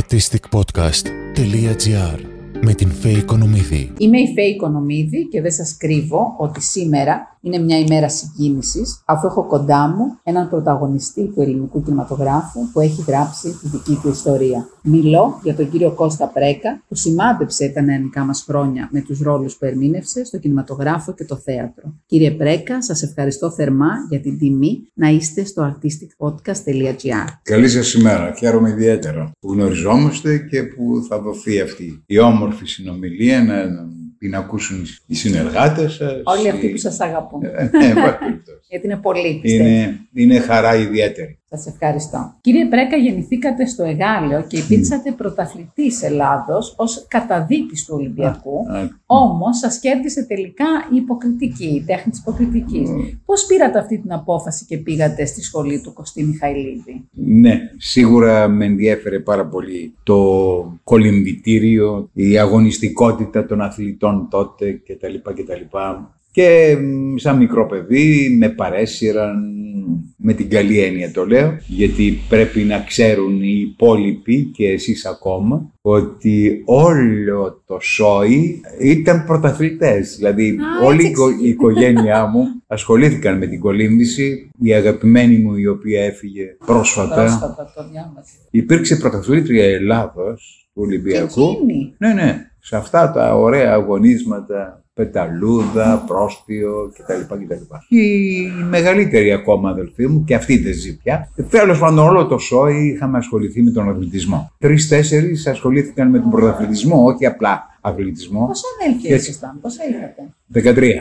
artisticpodcast.gr με την Φέη Οικονομίδη. Είμαι η Φέη Οικονομίδη και δεν σας κρύβω ότι σήμερα είναι μια ημέρα συγκίνησης αφού έχω κοντά μου έναν πρωταγωνιστή του ελληνικού κινηματογράφου που έχει γράψει τη δική του ιστορία. Μιλώ για τον κύριο Κώστα Πρέκα που σημάδεψε τα νεανικά μας χρόνια με τους ρόλους που ερμήνευσε στο κινηματογράφο και το θέατρο. Κύριε Πρέκα, σας ευχαριστώ θερμά για την τιμή να είστε στο artisticpodcast.gr. Καλή σας ημέρα. Χαίρομαι ιδιαίτερα που γνωριζόμαστε και που θα δοθεί αυτή η όμορφη συνομιλία να την ακούσουν οι συνεργάτες σας. Όλοι αυτοί που σας αγαπούν. Ε, ναι, Γιατί είναι πολύ, πιστεύω. Είναι, είναι χαρά ιδιαίτερη. Σας ευχαριστώ. Κύριε Πρέκα, γεννηθήκατε στο Εγάλεο και υπήρξατε mm. πρωταθλητής Ελλάδος ως καταδίκης του Ολυμπιακού. Όμως, σας κέρδισε τελικά η υποκριτική, η τέχνη της υποκριτικής. Mm. Πώς πήρατε αυτή την απόφαση και πήγατε στη σχολή του Κωστή Μιχαηλίδη; Ναι, σίγουρα με ενδιέφερε πάρα πολύ το κολυμβητήριο, η αγωνιστικότητα των αθλητών τότε κτλ. κτλ. Και σαν μικρό παιδί με παρέσυραν, με την καλή έννοια το λέω, γιατί πρέπει να ξέρουν οι υπόλοιποι και εσείς ακόμα, ότι όλο το σόι ήταν πρωταθλητές. Δηλαδή όλη η οικογένειά μου ασχολήθηκαν με την κολύμβηση. Η αγαπημένη μου η οποία έφυγε πρόσφατα. Πρόσφατα το Υπήρξε πρωταθλήτρια Ελλάδος του Ολυμπιακού. Ναι, ναι. Σε αυτά τα ωραία αγωνίσματα πεταλούδα, πρόστιο κτλ. κτλ. Και η μεγαλύτερη ακόμα αδελφή μου, και αυτή δεν ζει πια, τέλος πάντων όλο το σόι είχαμε ασχοληθεί με τον αθλητισμό. Τρει-τέσσερι ασχολήθηκαν με τον πρωταθλητισμό, όχι απλά αθλητισμό. Πόσα αδέλφια ήσασταν, πόσα είχατε; 13.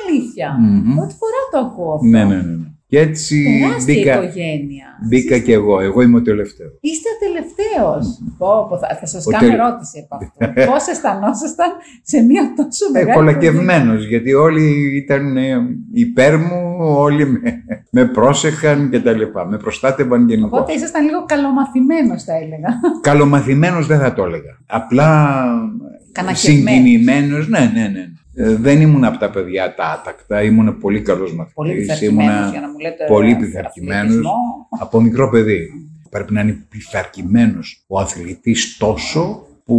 Αλήθεια. Mm-hmm. Πρώτη φορά το ακούω αυτό. Ναι, ναι, ναι. Ναι. Και έτσι Τεράστια μπήκα, οικογένεια. μπήκα κι εγώ. Εγώ είμαι ο τελευταίος. Είστε ο τελευταίος. Mm. θα, θα σας κάνω ερώτηση από αυτό. Πώς αισθανόσασταν σε μια τόσο ε, μεγάλη. Κολακευμένος, γιατί όλοι ήταν ε, υπέρ μου, όλοι με, με πρόσεχαν λοιπά. Με προστάτευαν γενικώς. Οπότε ήσασταν λίγο καλομαθημένος, θα έλεγα. Καλομαθημένος δεν θα το έλεγα. Απλά συγκινημένος, ναι, ναι, ναι. Ε, δεν ήμουν από τα παιδιά τα άτακτα, ήμουν πολύ καλός μαθητής. Πολύ πειθαρχημένος, για να μου λέτε. Πολύ πειθαρχημένος, από μικρό παιδί. Πρέπει να είναι πειθαρχημένος ο αθλητής τόσο που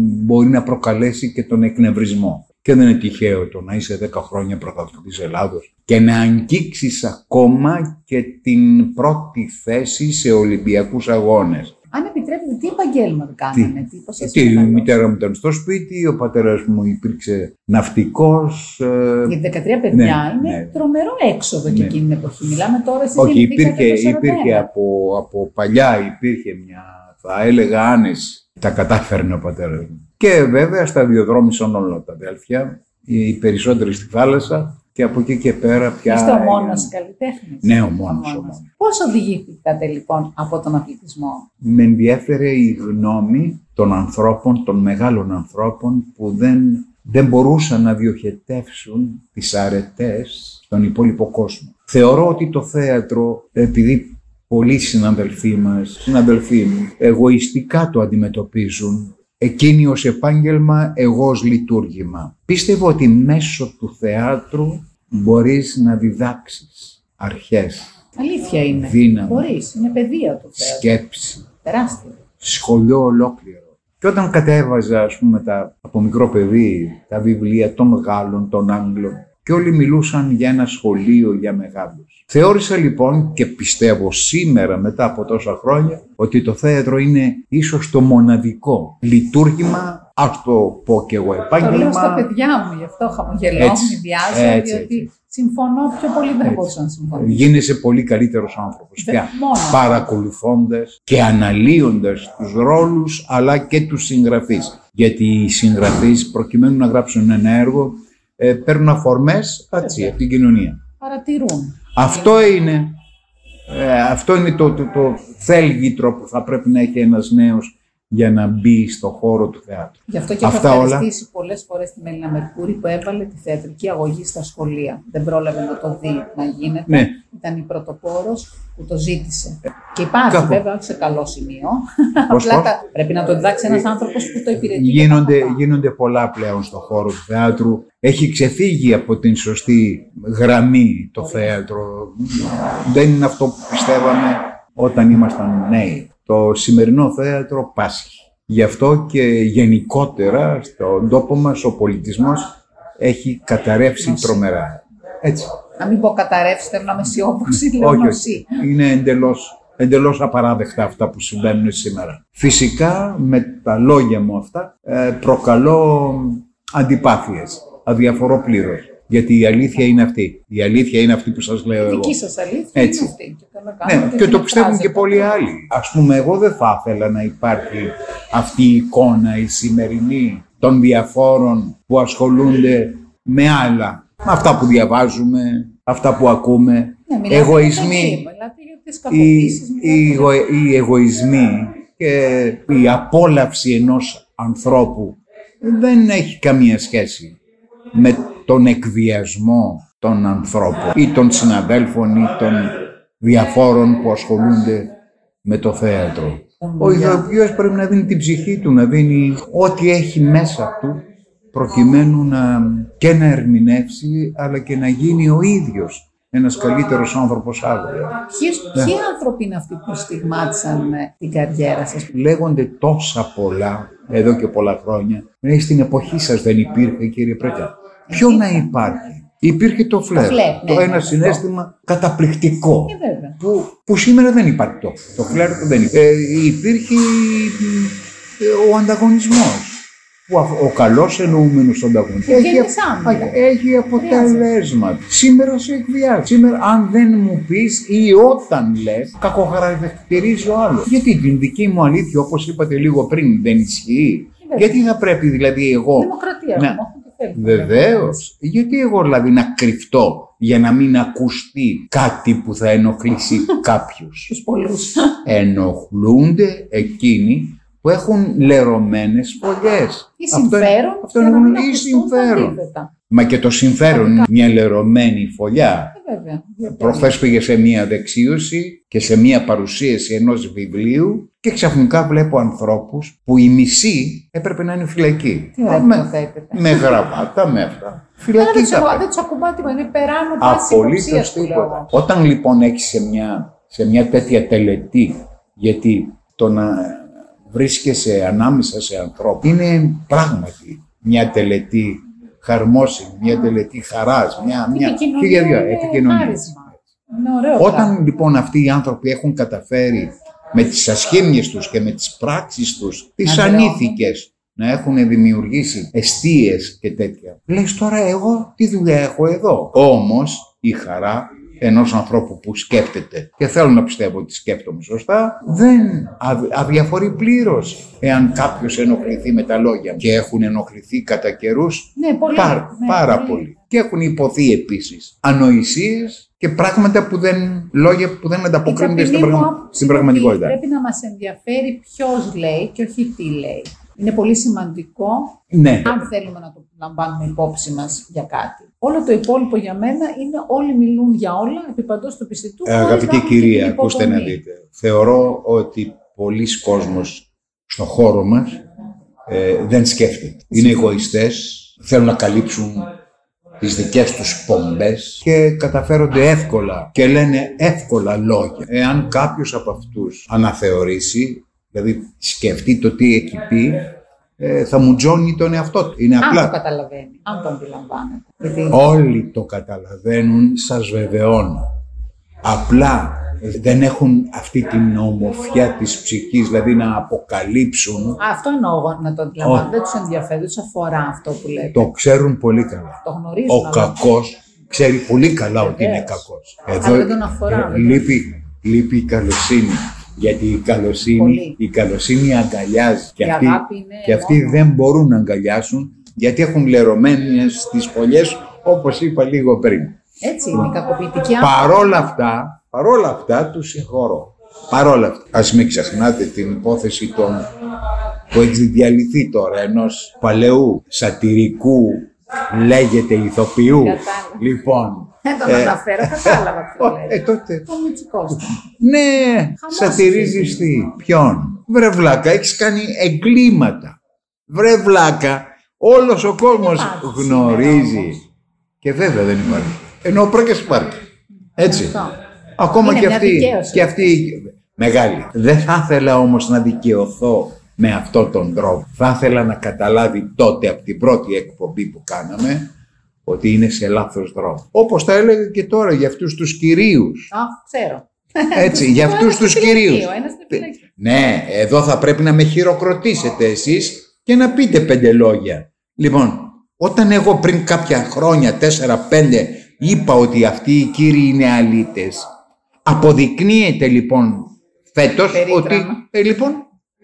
μπορεί να προκαλέσει και τον εκνευρισμό. Και δεν είναι τυχαίο το να είσαι 10 χρόνια πρωταθλητής Ελλάδος και να αγγίξεις ακόμα και την πρώτη θέση σε Ολυμπιακούς αγώνες. Αν επιτρέπετε, τι επαγγέλματα κάνανε, τι, πώς τι, η μητέρα μου ήταν στο σπίτι, ο πατέρας μου υπήρξε ναυτικός. Ε, Γιατί 13 παιδιά ναι, είναι ναι. τρομερό έξοδο και ναι. εκείνη την εποχή. Μιλάμε τώρα εσείς Όχι, υπήρχε, υπήρχε από, από παλιά, υπήρχε μια, θα έλεγα, άνεση. Τα κατάφερνε ο πατέρας μου. Και βέβαια σταδιοδρόμησαν όλα τα αδέλφια, οι περισσότεροι στη θάλασσα και από εκεί και πέρα πια. Είστε ο μόνος καλλιτέχνης. Ναι, ο μόνος. Πώς οδηγήθηκατε λοιπόν από τον αθλητισμό, Με ενδιέφερε η γνώμη των ανθρώπων, των μεγάλων ανθρώπων που δεν, δεν μπορούσαν να διοχετεύσουν τις αρετές στον υπόλοιπο κόσμο. Θεωρώ ότι το θέατρο, επειδή πολλοί συναδελφοί μας, συναδελφοί μου, εγωιστικά το αντιμετωπίζουν εκείνοι ως επάγγελμα, εγώ ως λειτουργήμα. Πίστευω ότι μέσω του θεάτρου μπορείς να διδάξεις αρχές. Αλήθεια είναι. Δύναμη. Μπορείς. Είναι παιδεία του θεάτρου. Σκέψη. Τεράστιο. Σχολείο ολόκληρο. Και όταν κατέβαζα, ας πούμε, τα, από μικρό παιδί, τα βιβλία των Γάλλων, των Άγγλων, και όλοι μιλούσαν για ένα σχολείο για μεγάλους. Θεώρησα λοιπόν και πιστεύω σήμερα μετά από τόσα χρόνια ότι το θέατρο είναι ίσως το μοναδικό λειτουργήμα, ας το πω και εγώ επάγγελμα. Το λέω στα παιδιά μου, γι' αυτό χαμογελώ, μηδιάζω, διότι συμφωνώ πιο πολύ δεν μπορούσα να συμφωνήσω. Γίνεσαι πολύ καλύτερος άνθρωπος πια, παρακολουθώντας και αναλύοντας τους ρόλους αλλά και τους συγγραφείς. Γιατί οι συγγραφείς προκειμένου να γράψουν ένα έργο ε, παίρνουν αφορμές έτσι, από την κοινωνία. Παρατηρούν. Αυτό είναι, ε, αυτό είναι το, το, το θέλγητρο που θα πρέπει να έχει ένας νέος για να μπει στο χώρο του θεάτρου. Γι' αυτό και Αυτά έχω ευχαριστήσει όλα... πολλές φορές την Έλληνα Μερκούρη που έβαλε τη θεατρική αγωγή στα σχολεία. Δεν πρόλαβε να το δει να γίνεται. Ναι. Ήταν η πρωτοπόρος που το ζήτησε. Και υπάρχει Κάπου. βέβαια σε καλό σημείο. Απλά πρέπει να το διδάξει ένας άνθρωπος που το υπηρετεί. Γίνονται, γίνονται πολλά πλέον στο χώρο του θεάτρου. Έχει ξεφύγει από την σωστή γραμμή το θέατρο. Δεν είναι αυτό που πιστεύαμε όταν ήμασταν νέοι. Το σημερινό θέατρο πάσχει. Γι' αυτό και γενικότερα στον τόπο μας ο πολιτισμός έχει καταρρεύσει τρομερά. Έτσι. Να μην πω καταρρεύσει, θέλω να είμαι αισιόδοξη, λέω όχι, νοσή. όχι. Είναι εντελώς, εντελώς απαράδεκτα αυτά που συμβαίνουν σήμερα. Φυσικά με τα λόγια μου αυτά ε, προκαλώ αντιπάθειες. Αδιαφορώ πλήρως. Γιατί η αλήθεια είναι αυτή. Η αλήθεια είναι αυτή που σας λέω Η εγώ. δική σας αλήθεια Έτσι. είναι αυτή. Και, καλά κάνετε Ναι, και και την το πιστεύουν και εκφράζετε. πολλοί άλλοι. Ας πούμε, εγώ δεν θα ήθελα να υπάρχει αυτή η εικόνα, η σημερινή των διαφόρων που ασχολούνται με άλλα. Με αυτά που διαβάζουμε, αυτά που ακούμε. Ναι, μιλάτε για εγωισμοί, το εγκλήμα, μιλάτε για τις οι, κακοποίησεις, οι, μιλάτε για- εγω- οι εγωισμοί και η απόλαυση ενός ανθρώπου δεν έχει καμία σχέση με τον εκβιασμό των ανθρώπων ή των συναδέλφων ή των διαφόρων που ασχολούνται με το θέατρο. Ο ηθοποιός πρέπει να δίνει την ψυχή του, να δίνει ό,τι έχει μέσα του προκειμένου να και να ερμηνεύσει αλλά και να γίνει ο ίδιος ένας καλύτερος άνθρωπος αύριο. Ποιες- Ναι. Ποιοι άνθρωποι είναι αυτοί που στιγμάτισαν ε, την καριέρα σας; Λέγονται τόσα πολλά εδώ και πολλά χρόνια. Ε, στην εποχή σας δεν υπήρχε κύριε Πρέκα. Ποιο να υπάρχει; Υπήρχε το φλερ. φλερ, ναι, το ναι, ένα αυτό. συνέστημα καταπληκτικό. Ε, βέβαια. Που, που σήμερα δεν υπάρχει το. Το φλερ δεν υπήρχε. Ε, υπήρχε ε, ο ανταγωνισμός. Που α- ο καλός εννοούμενος ανταγωνισμός Που βγαίνεις άμυνα. έχει αποτέλεσμα. Σήμερα σε εκβιάζει. Σήμερα αν δεν μου πεις ή όταν λες, κακοχαρακτηρίζει ο άλλος. Γιατί την δική μου αλήθεια όπως είπατε λίγο πριν δεν ισχύει. Βέβαια. Γιατί θα πρέπει δηλαδή εγώ Δημοκρατία Ναι. Έχουμε, αυτό το θέλουμε. Βεβαίω. Γιατί εγώ δηλαδή να κρυφτώ για να μην ακουστεί κάτι που θα ενοχλήσει κάποιους; Τους πολλούς. Ενοχλούνται εκείνοι που έχουν λερωμένες φωλιές. Ή Αυτό είναι- συμφέρον, Αυτό για είναι να μην γνω- ή ακουστούν τα συμφέρον. Αντίθετα. Μα και το συμφέρον είναι μια λερωμένη φωλιά. Ε, βέβαια. Γιατί Προχθές πήγε σε μια δεξίωση και σε μια παρουσίαση ενός βιβλίου και ξαφνικά βλέπω ανθρώπους που η μισή έπρεπε να είναι φυλακή. Τι ωραία που το με, θέτετε. με γραβάτα, με αυτά. Αλλά Φυλακή δεν τους θα ακου- πάει. δεν τους ακουμπά τίποτα. Είναι περάνω πάση Απολύτως υποψίας που λέω τίποτα. εγώ. Όταν λοιπόν έχεις σε μια, σε μια τέτοια τελετή, γιατί το να βρίσκεσαι ανάμεσα σε ανθρώπους είναι πράγματι μια τελετή χαρμόσυνη, μια τελετή χαράς, μια, μια επικοινωνία χίλια δυο είναι επικοινωνία. χάρισμα. Είναι ωραίο Όταν πράγμα. λοιπόν αυτοί οι άνθρωποι έχουν καταφέρει με τις ασχήμιες τους και με τις πράξεις τους, τις Να ανήθικες, να έχουν δημιουργήσει εστίες και τέτοια. Λες τώρα εγώ τι δουλειά έχω εδώ. Όμως η χαρά ενός ανθρώπου που σκέφτεται και θέλω να πιστεύω ότι σκέφτομαι σωστά δεν αδ- αδιαφορεί πλήρως εάν κάποιος ενοχληθεί με τα λόγια μου. και έχουν ενοχληθεί κατά καιρούς Ναι, πολύ. Πάρα, ναι, πάρα πολύ. Και έχουν υποθεί επίσης ανοησίες και πράγματα που δεν, λόγια που δεν Η ανταποκρίνονται στην, ταπεινή μου πραγμα- άποψη στην είναι ότι πραγματικότητα. Πρέπει να μας ενδιαφέρει ποιος λέει και όχι τι λέει. Είναι πολύ σημαντικό Ναι, αν θέλουμε να το λαμβάνουμε υπόψη μας για κάτι. Όλο το υπόλοιπο για μένα είναι όλοι μιλούν για όλα επί παντός του πιστητού. Ε, χωρίς να αγαπητή έχουν και κυρία, την ακούστε να υποδομή. δείτε. Θεωρώ ότι πολλοί κόσμος στον χώρο μας ε, δεν σκέφτεται. Είναι εγωιστές, θέλουν να καλύψουν τις δικές τους πομπές και καταφέρονται εύκολα και λένε εύκολα λόγια. Εάν κάποιος από αυτούς αναθεωρήσει, δηλαδή σκεφτεί το τι έχει πει, ε, θα μου τζώνει τον εαυτό του. Είναι Αν απλά. το καταλαβαίνει, αν το αντιλαμβάνεται. Γιατί Όλοι το καταλαβαίνουν, σας βεβαιώνω. Απλά δεν έχουν αυτή την ομορφιά της ψυχής, δηλαδή να αποκαλύψουν. αυτό εννοώ εγώ να το αντιλαμβάνεται. Δεν τους ενδιαφέρει, δεν τους αφορά αυτό που λέτε. Το ξέρουν πολύ καλά. Το γνωρίζουν. Ο αλλά- κακός ξέρει πολύ καλά ότι είναι Βεβαίως. κακός. Αλλά δεν τον αφορά, ε, δεν λείπει, λείπει η καλοσύνη. Γιατί η καλοσύνη, Πολύ. η καλοσύνη αγκαλιάζει. Και Η αυτοί, αγάπη είναι και αυτοί μόνο. δεν μπορούν να αγκαλιάσουν γιατί έχουν λερωμένες τις φωλιές όπως είπα λίγο πριν. Έτσι είναι η κακοποιητική άνθρωποι. Παρόλα αυτά, παρόλα αυτά τους συγχωρώ. Παρόλα αυτά. Ας μην ξεχνάτε την υπόθεση των, που έχει διαλυθεί τώρα ενός παλαιού σατυρικού λέγεται ηθοποιού. Κατάλαβα. Λοιπόν. Δεν τον αναφέρω, κατάλαβα ποιο ω, λέτε. ε, τότε. Το Μητσικώστα. Ναι, σατυρίζεις τι. Ποιον; Βρε βλάκα, έχεις κάνει εγκλήματα. Βρε βλάκα, όλος ο κόσμος υπάρχει γνωρίζει. σήμερα όμως. Και βέβαια δεν υπάρχει. Ενώ πρόκειται υπάρχει. Έτσι. Αυτό. Ακόμα Είναι και μια αυτοί, δικαίωση. και αυτοί Μεγάλη. Δεν θα ήθελα όμως να δικαιωθώ με αυτόν τον τρόπο. Θα ήθελα να καταλάβει τότε από την πρώτη εκπομπή που κάναμε ότι είναι σε λάθος δρόμο. Όπως τα έλεγα και τώρα για αυτούς τους κυρίους. Α, ξέρω. Έτσι, για Ο αυτούς ένας τους στη φυλακή, κυρίους. Ο ένας στη φυλακή. Ναι, εδώ θα πρέπει να με χειροκροτήσετε εσείς και να πείτε πέντε λόγια. Λοιπόν, όταν εγώ πριν κάποια χρόνια, τέσσερα-πέντε, είπα ότι αυτοί οι κύριοι είναι αλήτες, αποδεικνύεται λοιπόν φέτος Περίτρανα. ότι... Ε, λοιπόν,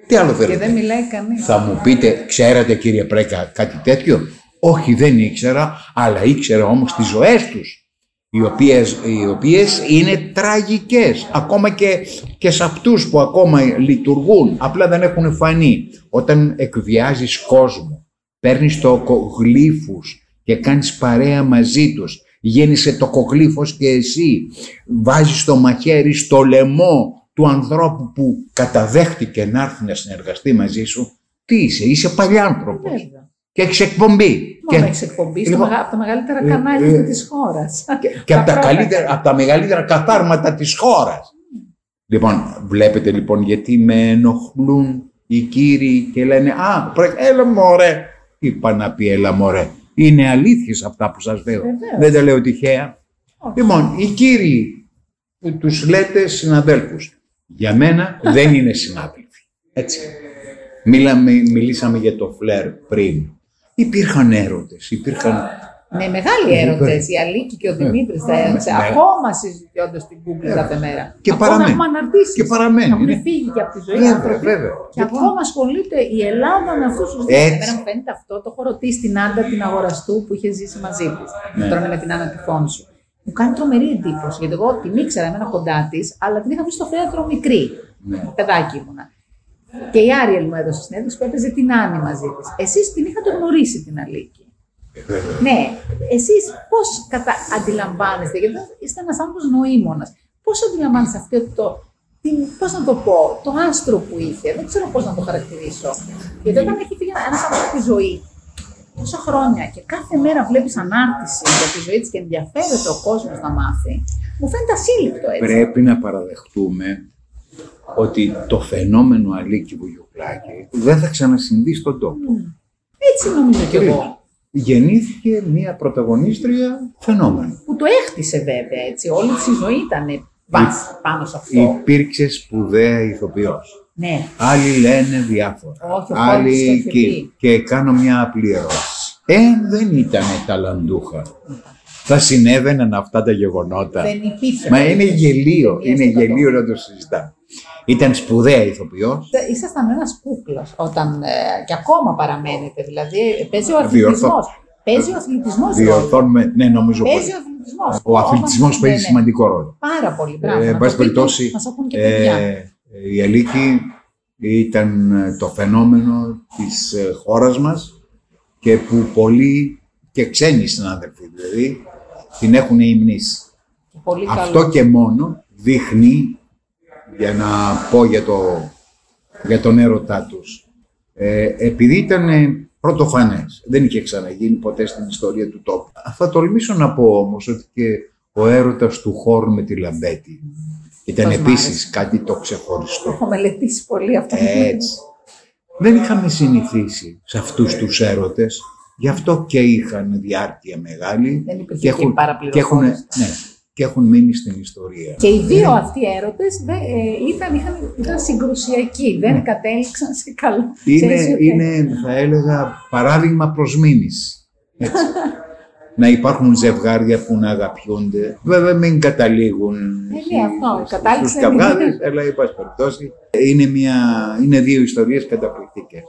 τι άλλο Και θέλετε; δεν μιλάει κανείς. Θα μου πείτε, ξέρατε κύριε Πρέκα κάτι τέτοιο; Όχι δεν ήξερα, αλλά ήξερα όμως τις ζωές τους. Οι οποίες, οι οποίες είναι τραγικές. Ακόμα και, και σε αυτούς που ακόμα λειτουργούν. Απλά δεν έχουν φανεί. Όταν εκβιάζεις κόσμο, παίρνεις το γλύφους και κάνεις παρέα μαζί τους. Γέννησε το κογλύφος και εσύ. Βάζεις το μαχαίρι στο λαιμό του ανθρώπου που καταδέχτηκε να έρθει να συνεργαστεί μαζί σου. Τι είσαι, είσαι παλιάνθρωπος. Βέβαια. Και έχεις εκπομπή. Μόνο και, έχεις εκπομπή στο Λοιπόν, μεγα- από τα μεγαλύτερα ε, κανάλια ε, της χώρας. και, και από, τα πρώτα καλύτερα, από τα μεγαλύτερα καθάρματα της χώρας. Λοιπόν, βλέπετε λοιπόν γιατί με ενοχλούν οι κύριοι και λένε «Α, πρέ, έλα μωρέ». Είπα να πει «Έλα μωρέ». Είναι αλήθειες αυτά που σας λέω. Βεβαίως. Δεν τα λέω τυχαία. Όχι. Λοιπόν, οι κύριοι που τους λέτε συναδέλφους, για μένα δεν είναι συνάδελφοι. Έτσι. Μίλαμε, μιλήσαμε για το φλερ πριν. Υπήρχαν έρωτες, υπήρχαν... Ναι, μεγάλοι έρωτες. Η Αλίκη και ο Δημήτρης τα έρωτε. ναι. Ακόμα συζητώντα στην Google κάθε μέρα. Και ακόμα παραμένει. έχουμε αναρτήσει. Και παραμένει, Έχουν ναι. φύγει και από τη ζωή Βέβαια, άνθρωποι. βέβαια. Και Λοιπόν. ακόμα ασχολείται η Ελλάδα με αυτούς τους Έτσι. Εμένα μου φαίνεται αυτό. Το έχω ρωτήσει την Άντα την αγοραστού που είχε ζήσει μαζί της. Ναι. Τώρα είναι με την Άννα τη σου. Μου κάνει τρομερή εντύπωση γιατί εγώ την ήξερα εμένα κοντά της, αλλά την είχα βρει στο θέατρο μικρή. Ναι. Παιδάκι ήμουνα. Και η Άριελ μου έδωσε συνέντευξη που έπαιζε την Άννη μαζί της. Εσείς την είχατε γνωρίσει την Αλίκη. Ναι, εσείς πώς κατα... αντιλαμβάνεστε, γιατί είστε ένας άνθρωπος νοήμονας, πώς αντιλαμβάνεστε αυτό το. Πώς να το πω, το άστρο που είχε, δεν ξέρω πώς να το χαρακτηρίσω. Γιατί όταν έχει φύγει ένας άνθρωπος από τη ζωή τόσα χρόνια και κάθε μέρα βλέπεις ανάρτηση για τη ζωή της και ενδιαφέρεται ο κόσμος να μάθει, μου φαίνεται ασύλληπτο έτσι. Πρέπει να παραδεχτούμε ότι το φαινόμενο Αλίκη Βουγιουκλάκη δεν θα ξανασυμβεί στον τόπο. Έτσι νομίζω κι εγώ. Γεννήθηκε μια πρωταγωνίστρια φαινόμενο. Που το έχτισε βέβαια έτσι. Όλη της η ζωή ήταν βάση πάνω σε αυτό. Υπήρξε σπουδαία ηθοποιός. Ναι. Άλλοι λένε διάφορα. Όχι, ο Χόρτης το Άλλοι είχε και, πει. και κάνω μια απλή ερώτηση. Εάν δεν ήταν ταλαντούχα, θα συνέβαιναν αυτά τα γεγονότα; Δεν υπήρχε. Μα είναι γελίο, Μία είναι στο γελίο να το συζητάμε. Ήταν σπουδαία ηθοποιός. Τε- Ήσασταν ένας κούκλος όταν. ε, και ακόμα παραμένετε. Δηλαδή, ε, παίζει ο Διορθώ. αθλητισμός. Παίζει ο αθλητισμός ρόλο. Διορθώνουμε, ναι νομίζω Παίζει πολύ. ο αθλητισμός. Ο αθλητισμός παίζει σημαντικό ρόλο. Πάρα πολύ. Μπράβο. Ε, να εν πάση το πείτε, περιπτώσει, Μας ακούν και παιδιά. ε, η Αλίκη ήταν ε, το φαινόμενο της ε, χώρας μας και που πολλοί και ξένοι συνάδελφοι δηλαδή την έχουν υμνήσει. πολύ καλό. Αυτό και μόνο δείχνει, για να πω για, το, για τον έρωτά τους, ε, επειδή ήταν ε, πρωτοφανές, δεν είχε ξαναγίνει ποτέ στην ιστορία του τόπου. Θα τολμήσω να πω όμως ότι και ο έρωτας του χώρου με τη Λαμπέτη ήταν Πώς μ' επίσης άρεσε. κάτι το Το ξεχωριστό. έχω μελετήσει πολύ αυτό. Έτσι. Δεν είχαμε συνηθίσει σε αυτούς τους έρωτες, γι' αυτό και είχαν διάρκεια μεγάλη Δεν υπήρχε και και έχουν, και έχουν, παραπληροφόρηση. ναι, και έχουν μείνει στην ιστορία. Και οι δύο αυτοί έρωτες ήταν, είχαν- ήταν συγκρουσιακοί. Δεν κατέληξαν σε καλό. σε Ναι. Είναι, αισιοτέ- είναι, θα έλεγα, παράδειγμα προς μίμηση. Έτσι. να υπάρχουν ζευγάρια που να αγαπιούνται. Βέβαια μην καταλήγουν ναι, αυτό, κατάληξε στους να μην- καυγάδες, αλλά εν πάση περιπτώσει είναι, μια, είναι δύο ιστορίες καταπληκτικές.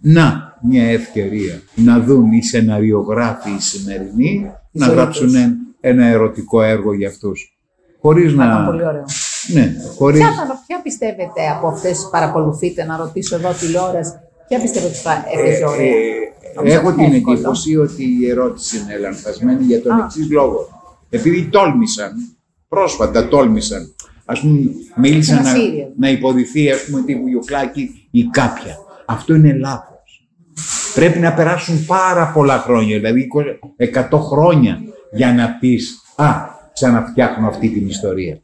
Να, μια ευκαιρία να δουν οι σεναριογράφοι οι σημερινοί να ζωή γράψουν τους. Ένα ερωτικό έργο για αυτούς. Χωρίς Θα ήταν να... πολύ ωραίο. Ναι, χωρίς... Ποια, θα, ποια πιστεύετε από αυτές που παρακολουθείτε, να ρωτήσω εδώ τηλεόραση, ποια πιστεύετε ότι θα έπαιζε ωραία; Ε, Νομίζω έχω είναι την εύκολο. εντύπωση ότι η ερώτηση είναι λανθασμένη για τον Α. εξής λόγο. Επειδή τόλμησαν, πρόσφατα τόλμησαν, ας πούμε μίλησαν Ένα να, σύριαλ. να υποδηθεί ας πούμε τη Βουγιουκλάκη ή κάποια. Αυτό είναι λάθος. Πρέπει να περάσουν πάρα πολλά χρόνια, δηλαδή 20, 100 χρόνια για να πεις «Α, ξαναφτιάχνω αυτή την ιστορία».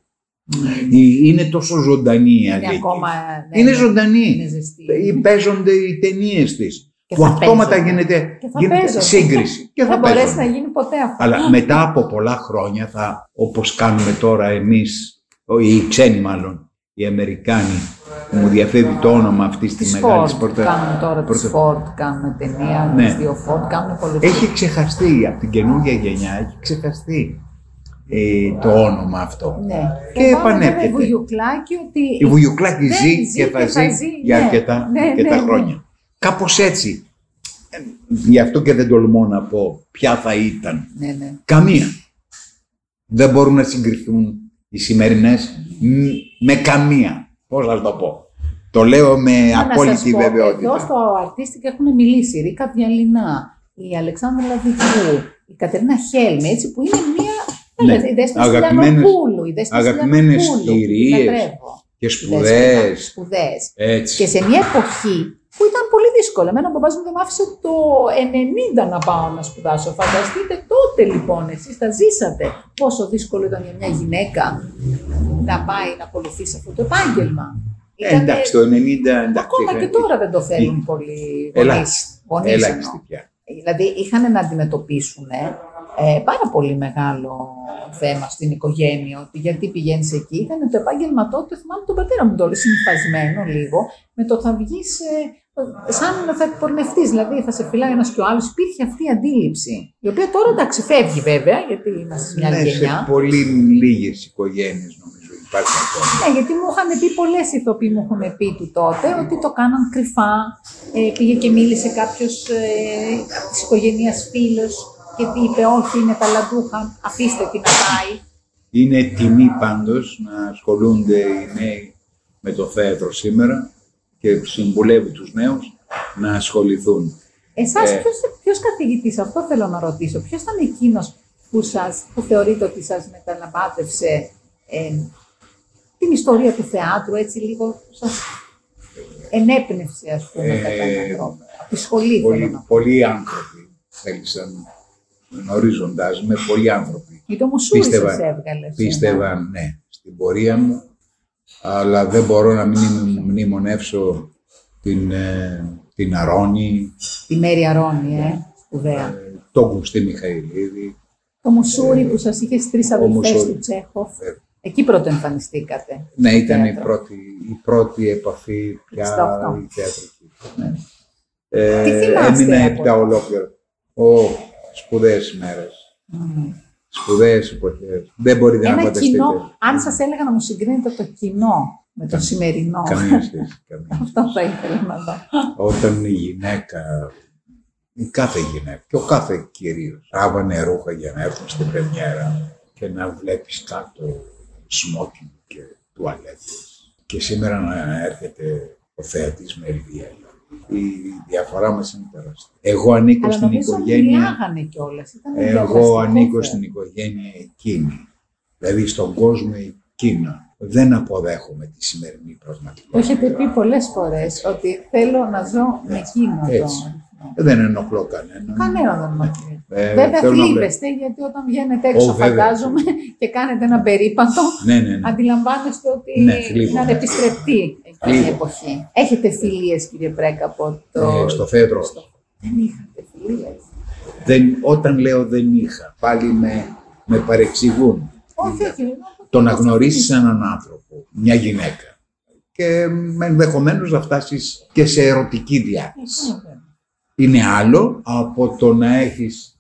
Η- Είναι τόσο ζωντανή η Είναι Αλίκη. ακόμα. ναι, Είναι ναι, ζωντανή. Είναι ζεστή. Ή παίζονται οι ταινίες της. Και Που θα αυτόματα παίζονται. γίνεται, Και θα γίνεται παίζονται. σύγκριση. Και Δεν θα μπορέσει παίζονται. να γίνει ποτέ αυτό. Αλλά μετά από πολλά χρόνια θα, όπως κάνουμε τώρα εμείς, ο- οι ξένοι μάλλον, οι Αμερικάνοι, που μου διαφεύγει το όνομα αυτής της Της μεγάλης Ford. πορτα... Κάνουμε τώρα της πορτα- Ford, κάνουμε ταινία, Ναι. τις δύο Ford, κάνουμε πολλές Έχει ξεχαστεί από την καινούργια γενιά, έχει ξεχαστεί ε, το όνομα αυτό. Ναι. Και Φοβάμαι επανέρχεται. βέβαια η Βουγιουκλάκη ότι. Η Βουγιουκλάκη δεν ζει και θα ζει για ναι. αρκετά, Ναι, αρκετά ναι, ναι. χρόνια. Κάπως έτσι. Ε, Γι' αυτό και δεν τολμώ να πω ποια θα ήταν. Ναι, ναι. Καμία. Δεν μπορούν να συγκριθούν οι σημερινές μ, με καμία. Πώς να το πω. Το λέω με Μα να σας απόλυτη πω, βεβαιότητα. Εδώ στο Αρτίστικ έχουν μιλήσει η Ρίκα Διαλυνά, η Αλεξάνδρα Λαδικού, η Κατερίνα Χέλμη, έτσι που είναι μία. Ναι. Ναι. Η Δέσποινα Αγαπημένες- Στυλιανοπούλου, η Δέσποινα αγαπημένες Στυλιανοπούλου, που την κυρίες λατρεύω. Και Η σπουδαίες. Δέσποινα, Σπουδαίες. Έτσι. Και σε μια εποχή που ήταν πολύ δύσκολο. Εμένα ο μπαμπάς μου δεν μ' άφησε το 90 να πάω να σπουδάσω. Φανταστείτε τότε λοιπόν, εσείς τα ζήσατε, πόσο δύσκολο ήταν για μια γυναίκα να πάει να ακολουθήσει αυτό το επάγγελμα. Ε, Ήτανε- εντάξει, το 90 εντάξει. Ακόμα είχαν- και τώρα δεν το θέλουν πολύ γονείς. Ελάχιστη. Γονείς Ελάχιστη εννοώ. πια. Δηλαδή είχαν να αντιμετωπίσουν ε, πάρα πολύ μεγάλο θέμα στην οικογένεια. Ότι γιατί πηγαίνεις εκεί. Ήταν το επάγγελμα τότε, θυμάμαι τον πατέρα μου τώρα, συμφασμένο λίγο, με το θα βγεις σαν να θα εκπορνευτείς. Δηλαδή θα σε φυλάει ένας και ο άλλος. Υπήρχε αυτή η αντίληψη. Η οποία τώρα εντάξει φεύγει βέβαια, γιατί είμαστε σε μια άλλη Ναι, γενιά. σε πολύ λίγες οικογένειες νομίζω υπάρχει ακόμα. Ναι, γιατί μου είχαν πει πολλές ηθοποιοί μου έχουν πει του τότε ότι το κάναν κρυφά. Ε, πήγε και μίλησε κάποιος ε, από της οικογένειας φίλος και είπε: Όχι, είναι ταλαντούχα, αφήστε την να πάει. Είναι τιμή πάντως να ασχολούνται οι νέοι με το θέατρο σήμερα και συμβουλεύει τους νέους να ασχοληθούν. Εσάς, Ε. ποιος, ποιος καθηγητής, αυτό θέλω να ρωτήσω, ποιος ήταν εκείνος που, σας, που θεωρείτε ότι σας μεταλαμπάδευσε ε, την ιστορία του θεάτρου, έτσι λίγο που σας ενέπνευσε, ας πούμε, Ε, κατά έναν τρόπο. Από τη σχολή θέλω Πολλοί, να πω. πολλοί άνθρωποι θέλησαν, γνωρίζοντας με, πολλοί άνθρωποι Γιατί ο Μουσούρης Πίστευα- σας έβγαλε. πίστευαν ναι, στην πορεία μου, αλλά δεν μπορώ να μην μνημονεύσω την, ε, την Αρώνη, Τη Μέρη Αρώνη, ε, σπουδαία. ε, τον Κουστή Μιχαηλίδη. Το Μουσούρι που σας είχε στις τρεις ο αδελφές Μουσούρι. του Τσέχοφ. Ε, Εκεί πρώτο εμφανιστήκατε. Ναι, στο ήταν η θέατρο. πρώτη, η πρώτη επαφή πια 68. η θεατρική. Ναι. Ε, Τι θυμάστε έμεινα από επτά αυτό; ολόκληρα. Ω, σπουδαίες μέρες. Μμμ. Σπουδαίες εποχές. Δεν μπορείτε να Ένα φανταστείτε. κοινό, αν σας έλεγα να μου συγκρίνετε το κοινό με το σημερινό, Καμία σχέση. καμία σχέση. αυτό θα ήθελα να δω. Όταν η γυναίκα, η κάθε γυναίκα και ο κάθε κυρίως, τράβανε ρούχα για να έρθουν στην πρεμιέρα και να βλέπεις κάτω σμόκινγκ και τουαλέτες. Και σήμερα να έρχεται ο θεατής με LVL. Η διαφορά μας είναι τεράστια. Εγώ ανήκω Αλλά στην νομίζω οικογένεια, μιλάγανε κιόλας. Ήταν εγώ διαδραστικό ανήκω θέμα. στην οικογένεια εκείνη. Δηλαδή στον κόσμο εκείνα. Δεν αποδέχομαι τη σημερινή Το πραγματικότητα. έχετε πει πολλές φορές ότι θέλω να ζω με εκείνο το Έτσι. ρυθμό. Δεν ενοχλώ κανέναν. Κανένα δεν με αφήνει. Ε, Βέβαια θέλω να θλίβεστε γιατί όταν βγαίνετε έξω Ω, βέβαια. φαντάζομαι και κάνετε ένα περίπατο Ναι, ναι, ναι. αντιλαμβάνεστε ότι Ναι, θλίβομαι. είναι ανεπιστρεπτή εκείνη η Θλίβομαι. εποχή. Έχετε φιλίες κύριε Πρέκα από το... Ε, στο θέατρο. Δεν είχατε φιλίες. Δεν, όταν λέω δεν είχα, πάλι με, με παρεξηγούν. Όχι, όχι. Το να γνωρίσεις έναν άνθρωπο, μια γυναίκα και ενδεχομένως να φτάσεις και σε ερωτική διάθεση. Είναι άλλο από το να έχεις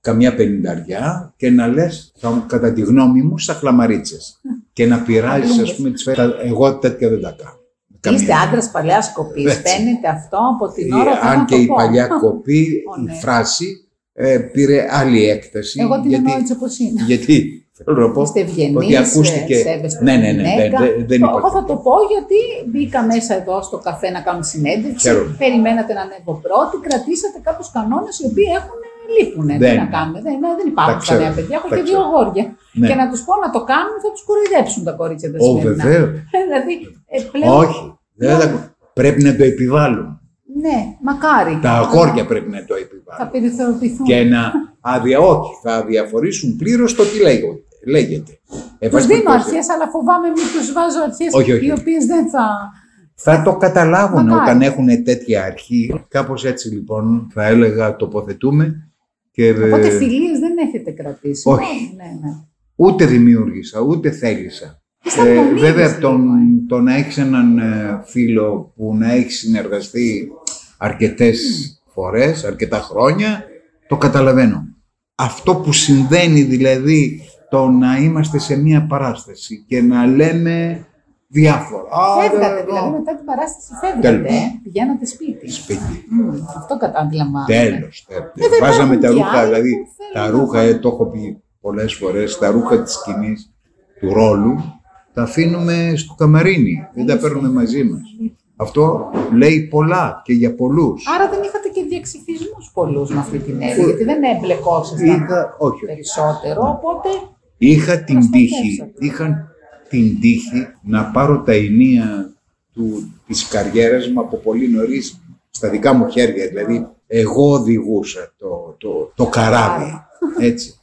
καμιά πενηνταριά και να λες, θα, μου- κατά τη γνώμη μου, στα χλαμαρίτσες. και να πειράζεις, ας πούμε, τις φέρες. Εγώ τέτοια δεν τα κάνω. Καμία. Είστε άντρας παλιά κοπής. Έτσι. Φαίνεται αυτό από την Η- ώρα που αν να και το η πω. παλιά κοπή, Ω, ναι. η φράση, ε, πήρε άλλη έκταση. Εγώ την γιατί, εννοώ έτσι όπως είναι. γιατί, θέλω να πω, Είστε ευγενείς, ότι ακούστηκε... σέβεστε ναι, τη ναι, ναι, γυναίκα. δεν, δεν, δεν Το- υπάρχει. Εγώ θα το πω γιατί μπήκα μέσα εδώ στο καφέ να κάνουμε συνέντευξη. Χαίρομαι. Περιμένατε να ανέβω πρώτη, κρατήσατε κάποιου κανόνες οι οποίοι έχουν λείπουν. Τι Δεν. να κάνουμε. Δεν, δεν υπάρχουν Τα στα ξέρω. νέα παιδιά. Έχω Τα και δύο ξέρω. αγόρια. Ναι. Και να τους πω να το κάνουν θα τους κοροϊδέψουν τα κορίτσια τα Ω, σημερινά. βεβαίως. δηλαδή, ε, πλέον, Όχι. Δεν θα- Πρέπει να το επιβάλλουν. Ναι, μακάρι. Τα αγόρια πρέπει να το Θα επιβάλλουν. περιθωριοποιηθούν. Και να άδεια, όχι, θα αδιαφορήσουν πλήρως το τι λέγω- λέγεται. Ε, Τους πάση δίνω περιπτώσει, αρχές, αλλά φοβάμαι μην τους βάζω αρχές Όχι, όχι. οι οποίες δεν θα. Θα το καταλάβουν Μακάρι. όταν έχουν τέτοια αρχή. Κάπως έτσι λοιπόν θα έλεγα τοποθετούμε. Και, Οπότε ε, φιλίες δεν έχετε κρατήσει. όχι. Ναι, ναι. ούτε δημιούργησα, ούτε θέλησα. Είστε Ε, απομείνες βέβαια, τον, λίγο, ε. το να έχεις έναν ε, φίλο που να έχει συνεργαστεί αρκετές φορές, αρκετά χρόνια, το καταλαβαίνω. Αυτό που συμβαίνει δηλαδή, το να είμαστε σε μία παράσταση και να λέμε διάφορα. Α, Φεύγατε, δεν- δηλαδή μετά την παράσταση φεύγατε. Τέλος. ε. Πηγαίνατε σπίτι. Σπίτι. Μμ, αυτό κατά αντιλαμβάνομαι. Τέλος. τέλος. δεν Βάζαμε υπάρχουν τα και ρούχα, άλλοι δηλαδή που θέλουν τα να ρούχα, πάνε. ε, το έχω πει πολλές φορές, τα ρούχα της σκηνής, του ρόλου, τα αφήνουμε στο καμαρίνι, δεν τα παίρνουμε μαζί μας. Αυτό λέει πολλά και για πολλούς. Άρα δεν είχατε και διεξυφισμού πολλούς με αυτή την έννοια, γιατί δεν έμπλεκόσασταν Είχα, όχι, όχι. περισσότερο, οπότε Είχα την τύχη, Προστατεύσατε. Είχα την τύχη να πάρω τα ενία του, της καριέρας μου από πολύ νωρίς στα δικά μου χέρια. Δηλαδή, εγώ οδηγούσα το, το, το καράβι. Έτσι.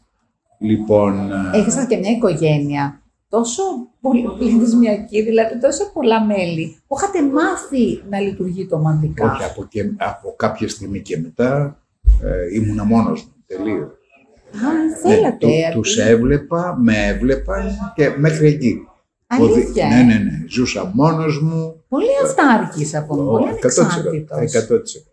Λοιπόν, ε, έχασαν και μια οικογένεια τόσο πολύ πληθυσμιακή, δηλαδή τόσο πολλά μέλη, που είχατε μάθει να λειτουργεί το μαντικά. όχι από, και, από κάποια στιγμή και μετά ε, ήμουνα μόνος μου, τελείως. Α, θέλατε. Ναι, ε, τους, τους έβλεπα, με έβλεπαν και μέχρι εκεί. Αλήθεια, ναι, ε; ναι, ναι. Ζούσα μόνος μου. Πολύ αυτάρκης από μου, πολύ 100%. ανεξάρτητος. 100%.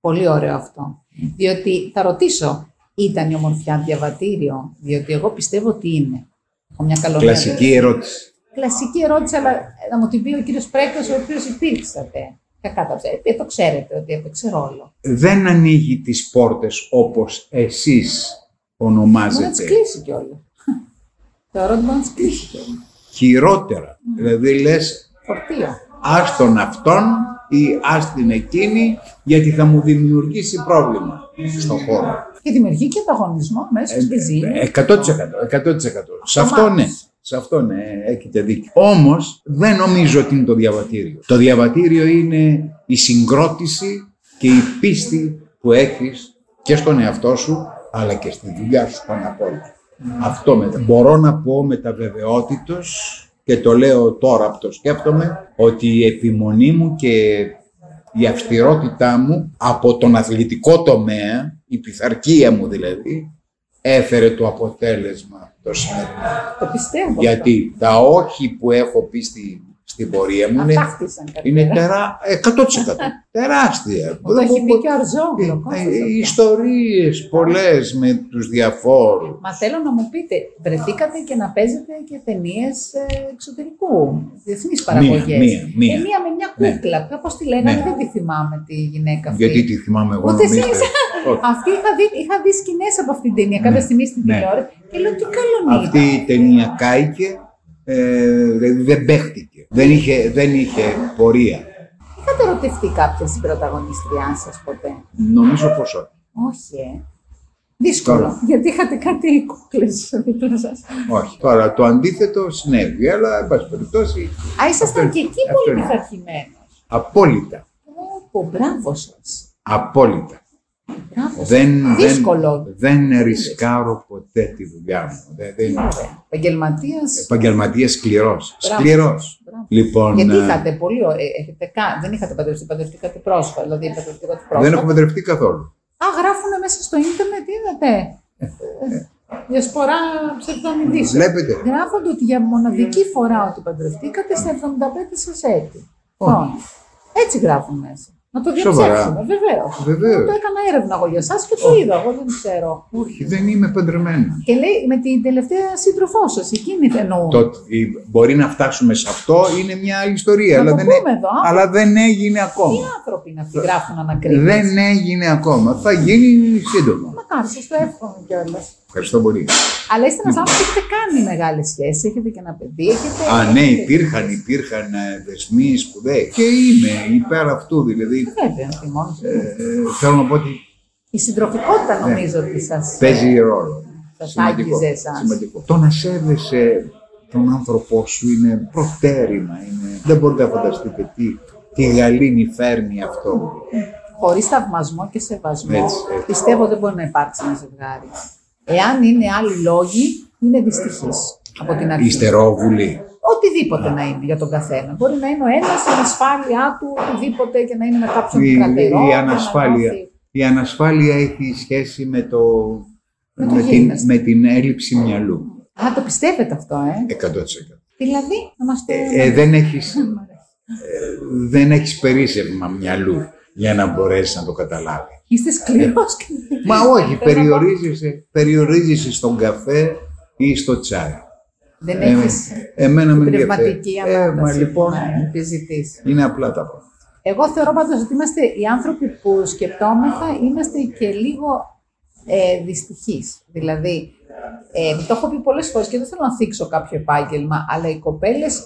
Πολύ ωραίο αυτό. Διότι θα ρωτήσω, ήταν η ομορφιά διαβατήριο, διότι εγώ πιστεύω ότι είναι. Έχω μια καλή Κλασική ερώτηση. Κλασική ερώτηση, αλλά να μου την πει ο κύριος Πρέκος, ο οποίος υπήρξατε. Κακά τα ψέματα. Ε, το ξέρετε ότι έπαιξε ρόλο. Δεν ανοίγει τις πόρτες όπως εσείς Μπορεί να τις ονομάζετε. κλείσει κιόλας. Θεωρώ ότι μπορεί να τις κλείσει κιόλας. Χειρότερα. Δηλαδή λες, Φορτίο. ας τον αυτόν ή ας την εκείνη, γιατί θα μου δημιουργήσει πρόβλημα στον χώρο. Και δημιουργεί και ανταγωνισμό μέσα στη ζήλια. Ε, 100%. 100%. Σε αυτό ναι. Σε αυτό ναι, έχετε δίκιο. Όμως δεν νομίζω ότι είναι το διαβατήριο. Το διαβατήριο είναι η συγκρότηση και η πίστη που έχεις και στον εαυτό σου, αλλά και στη δουλειά σου πάνω απ' όλα. Αυτό μετά. Μπορώ να πω με τα βεβαιότητος και το λέω τώρα που το σκέφτομαι, ότι η επιμονή μου και η αυστηρότητά μου από τον αθλητικό τομέα, η πειθαρχία μου δηλαδή, έφερε το αποτέλεσμα το σημερινό. Το πιστεύω. Γιατί τα όχι που έχω πει στη, στην πορεία μου είναι, Αυτά χτίσαν κάτι. είναι τερά, 100% τεράστια. Μου το έχει πει και ο Αρζόγλου. Ε, ε, ιστορίες πολλές με τους διαφόρους. Μα θέλω να μου πείτε, βρεθήκατε και να παίζετε και ταινίες εξωτερικού, διεθνείς παραγωγές. μία, μία. μία με μια Ναι. κούκλα. Κάπω τη λέγανε, Ναι. δεν τη θυμάμαι τη γυναίκα αυτή. Γιατί τη θυμάμαι εγώ Ούτε εσείς. νομίζετε. Όχι. Αυτή είχα δει, είχα δει σκηνές από αυτή την ταινία κάποια Ναι. στιγμή στην Ναι. τηλεόραση και λέω τι καλό Αυτή η ταινία κάηκε, ε, δηλαδή δεν παίχτηκε. Δεν είχε, δεν είχε πορεία. Είχατε ερωτευτεί κάποια στην πρωταγωνιστριάς σας ποτέ; Νομίζω πως όχι. Όχι, ε. Δύσκολο. Τώρα. Γιατί είχατε κάτι κούκλε δίπλα σας. όχι. Τώρα το αντίθετο συνέβη, αλλά εν πάση περιπτώσει Α, ήσασταν Αυτό- και εκεί αυτό πολύ είναι. πειθαρχημένος. απόλυτα. Πω, μπράβο σας. Απόλυτα. Μπράβο σας. Δεν, Δύσκολο. δεν, δεν ρισκάρω ποτέ τη δουλειά μου. Δεν, δεν, Επαγγελματίας. επαγγελματίας σκληρός. Μπράβο. Σκληρός. Λοιπόν, Γιατί ε, είχατε πολύ ωραία. Έχετε κα- Δεν είχατε παντρευτεί, παντρευτήκατε πρόσφατα. Δηλαδή, παντρευτήκατε πρόσφατα. δεν έχω παντρευτεί καθόλου. Α, γράφουν μέσα στο ίντερνετ, είδατε. Διασπορά ψευδονιδίσεων. Βλέπετε. Γράφονται ότι για μοναδική φορά ότι παντρευτήκατε στα 75 σας έτη. Λοιπόν, έτσι γράφουν μέσα. Να το Σοβαρά. διαψεύσουμε, βεβαίως. Βεβαίως. Το έκανα έρευνα εγώ για εσάς και το είδα. Εγώ δεν ξέρω. Όχι, δεν είμαι παντρεμένος. Και λέει με την τελευταία σύντροφό σας, εκείνη εννοούν. Το ότι μπορεί να φτάσουμε σε αυτό είναι μια άλλη ιστορία. Να αλλά, το δεν, πούμε εδώ. αλλά δεν έγινε Τι ακόμα. άνθρωποι είναι αυτοί γράφουν ανακρίβειες. Δεν έγινε ακόμα. Θα γίνει σύντομα. Μακάρι, σας το εύχομαι κιόλας. Ευχαριστώ πολύ. Αλλά είστε ένας άνθρωπος που έχετε κάνει μεγάλες σχέσεις. Έχετε και ένα παιδί. Έχετε, Α, ναι, έχετε- υπήρχαν, υπήρχαν ε, δεσμοί σπουδαίοι. Και είμαι υπέρ αυτού. Δηλαδή, Βέβαια, όχι μόνος. ε, θέλω να πω ότι Η συντροφικότητα νομίζω ότι σα. παίζει ρόλο. Σας Σημαντικό, άγγιζε εσάς. σημαντικό. Το να σέβεσαι τον άνθρωπό σου είναι προτέρημα. Είναι... Δεν μπορείτε να φανταστείτε τι, τι γαλήνη φέρνει αυτό. Χωρίς θαυμασμό και σεβασμό, Έτσι, έτσι. πιστεύω δεν μπορεί να υπάρξει ένα ζευγάρι. Εάν είναι άλλοι λόγοι, είναι δυστυχής. από την αρχή. Ιστερόβουλη. Οτιδήποτε να είναι για τον καθένα. Μπορεί να είναι ο ένας, η ανασφάλειά του, οτιδήποτε και να είναι με κάποιον Η, κρατερό. η και να ανασφάλεια. νιώθει- Η ανασφάλεια έχει σχέση με, το, Με το με, την, γίγνεσθε. με την έλλειψη μυαλού. Α, το πιστεύετε αυτό, ε; 100%. Δηλαδή, να μας το... Ε, ε, δεν, έχεις, ε, δεν έχεις περίσσευμα μυαλού για να μπορέσεις να το καταλάβει. Είστε σκληρός και... Μα όχι, Θέλω να πω, περιορίζεσαι, περιορίζεσαι στον καφέ ή στο τσάι. Δεν Ε, έχεις εμένα με ενδιαφέρει. πνευματική Ε, μα ανάταση λοιπόν, να επιζητείς. είναι απλά τα πράγματα. Εγώ θεωρώ πάντως ότι είμαστε οι άνθρωποι που σκεπτόμεθα, είμαστε και λίγο ε, δυστυχείς. Δηλαδή, ε, το έχω πει πολλές φορές και δεν θέλω να θίξω κάποιο επάγγελμα, αλλά οι κοπέλες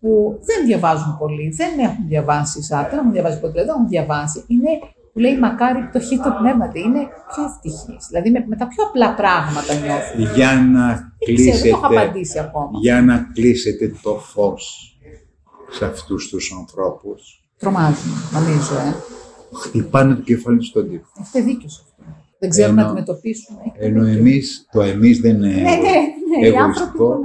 που δεν διαβάζουν πολύ, δεν έχουν διαβάσει σαν, δεν έχουν διαβάσει ποτέ, δεν έχουν διαβάσει, είναι που λέει μακάρι πτωχή το πνεύματι, είναι πιο ευτυχείς. Δηλαδή με, με τα πιο απλά πράγματα νιώθουν. Για να Δεν ξέρω, δεν το έχω κλείσετε, απαντήσει ακόμα. για να κλείσετε το φως σε αυτούς τους ανθρώπους, Τρομάζουν, νομίζω, ε. χτυπάνε το κεφάλι τους στον τοίχο. Έχετε δίκιο σε αυτό. Δεν ξέρουν να Ενώ- αντιμετωπίσουν. Έχετε Ενώ δίκιο. εμείς, το εμείς δεν είναι Ναι, ναι, ναι. Οι άνθρωποι εγωιστικό.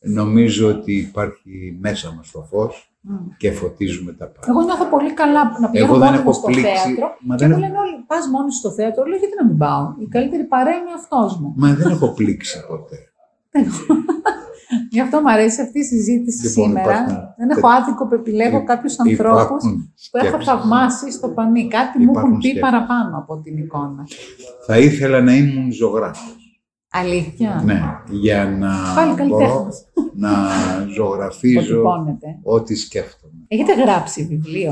Που είναι. Νομίζω ότι υπάρχει μέσα μας το φως Μμ. και φωτίζουμε τα πάντα. Εγώ νιώθω πολύ καλά να πηγαίνω Εγώ δεν μόνη μου έχω στο πλήξει, θέατρο. μα και δεν μου έχω- λένε όλοι, πας μόνη στο θέατρο. Λέω, γιατί να μην πάω; Η καλύτερη παρέα είναι αυτό μου. Μα δεν έχω πλήξει ποτέ. Γι' αυτό μου αρέσει αυτή η συζήτηση Λοιπόν, σήμερα. υπάρχουν- Δεν έχω άδικο που επιλέγω Υπ- κάποιους ανθρώπους υπάρχουν που έχω σκέψεις. θαυμάσει στο πανί. Κάτι μου Υπάρχουν έχουν πει σκέψεις. παραπάνω από την εικόνα. Θα ήθελα να ήμουν ζωγράφος. Αλήθεια. Ναι, για να Πάλι μπορώ καλλιτέχνης. Να ζωγραφίζω Αποτυπώνεται. ό,τι σκέφτομαι. Έχετε γράψει βιβλίο;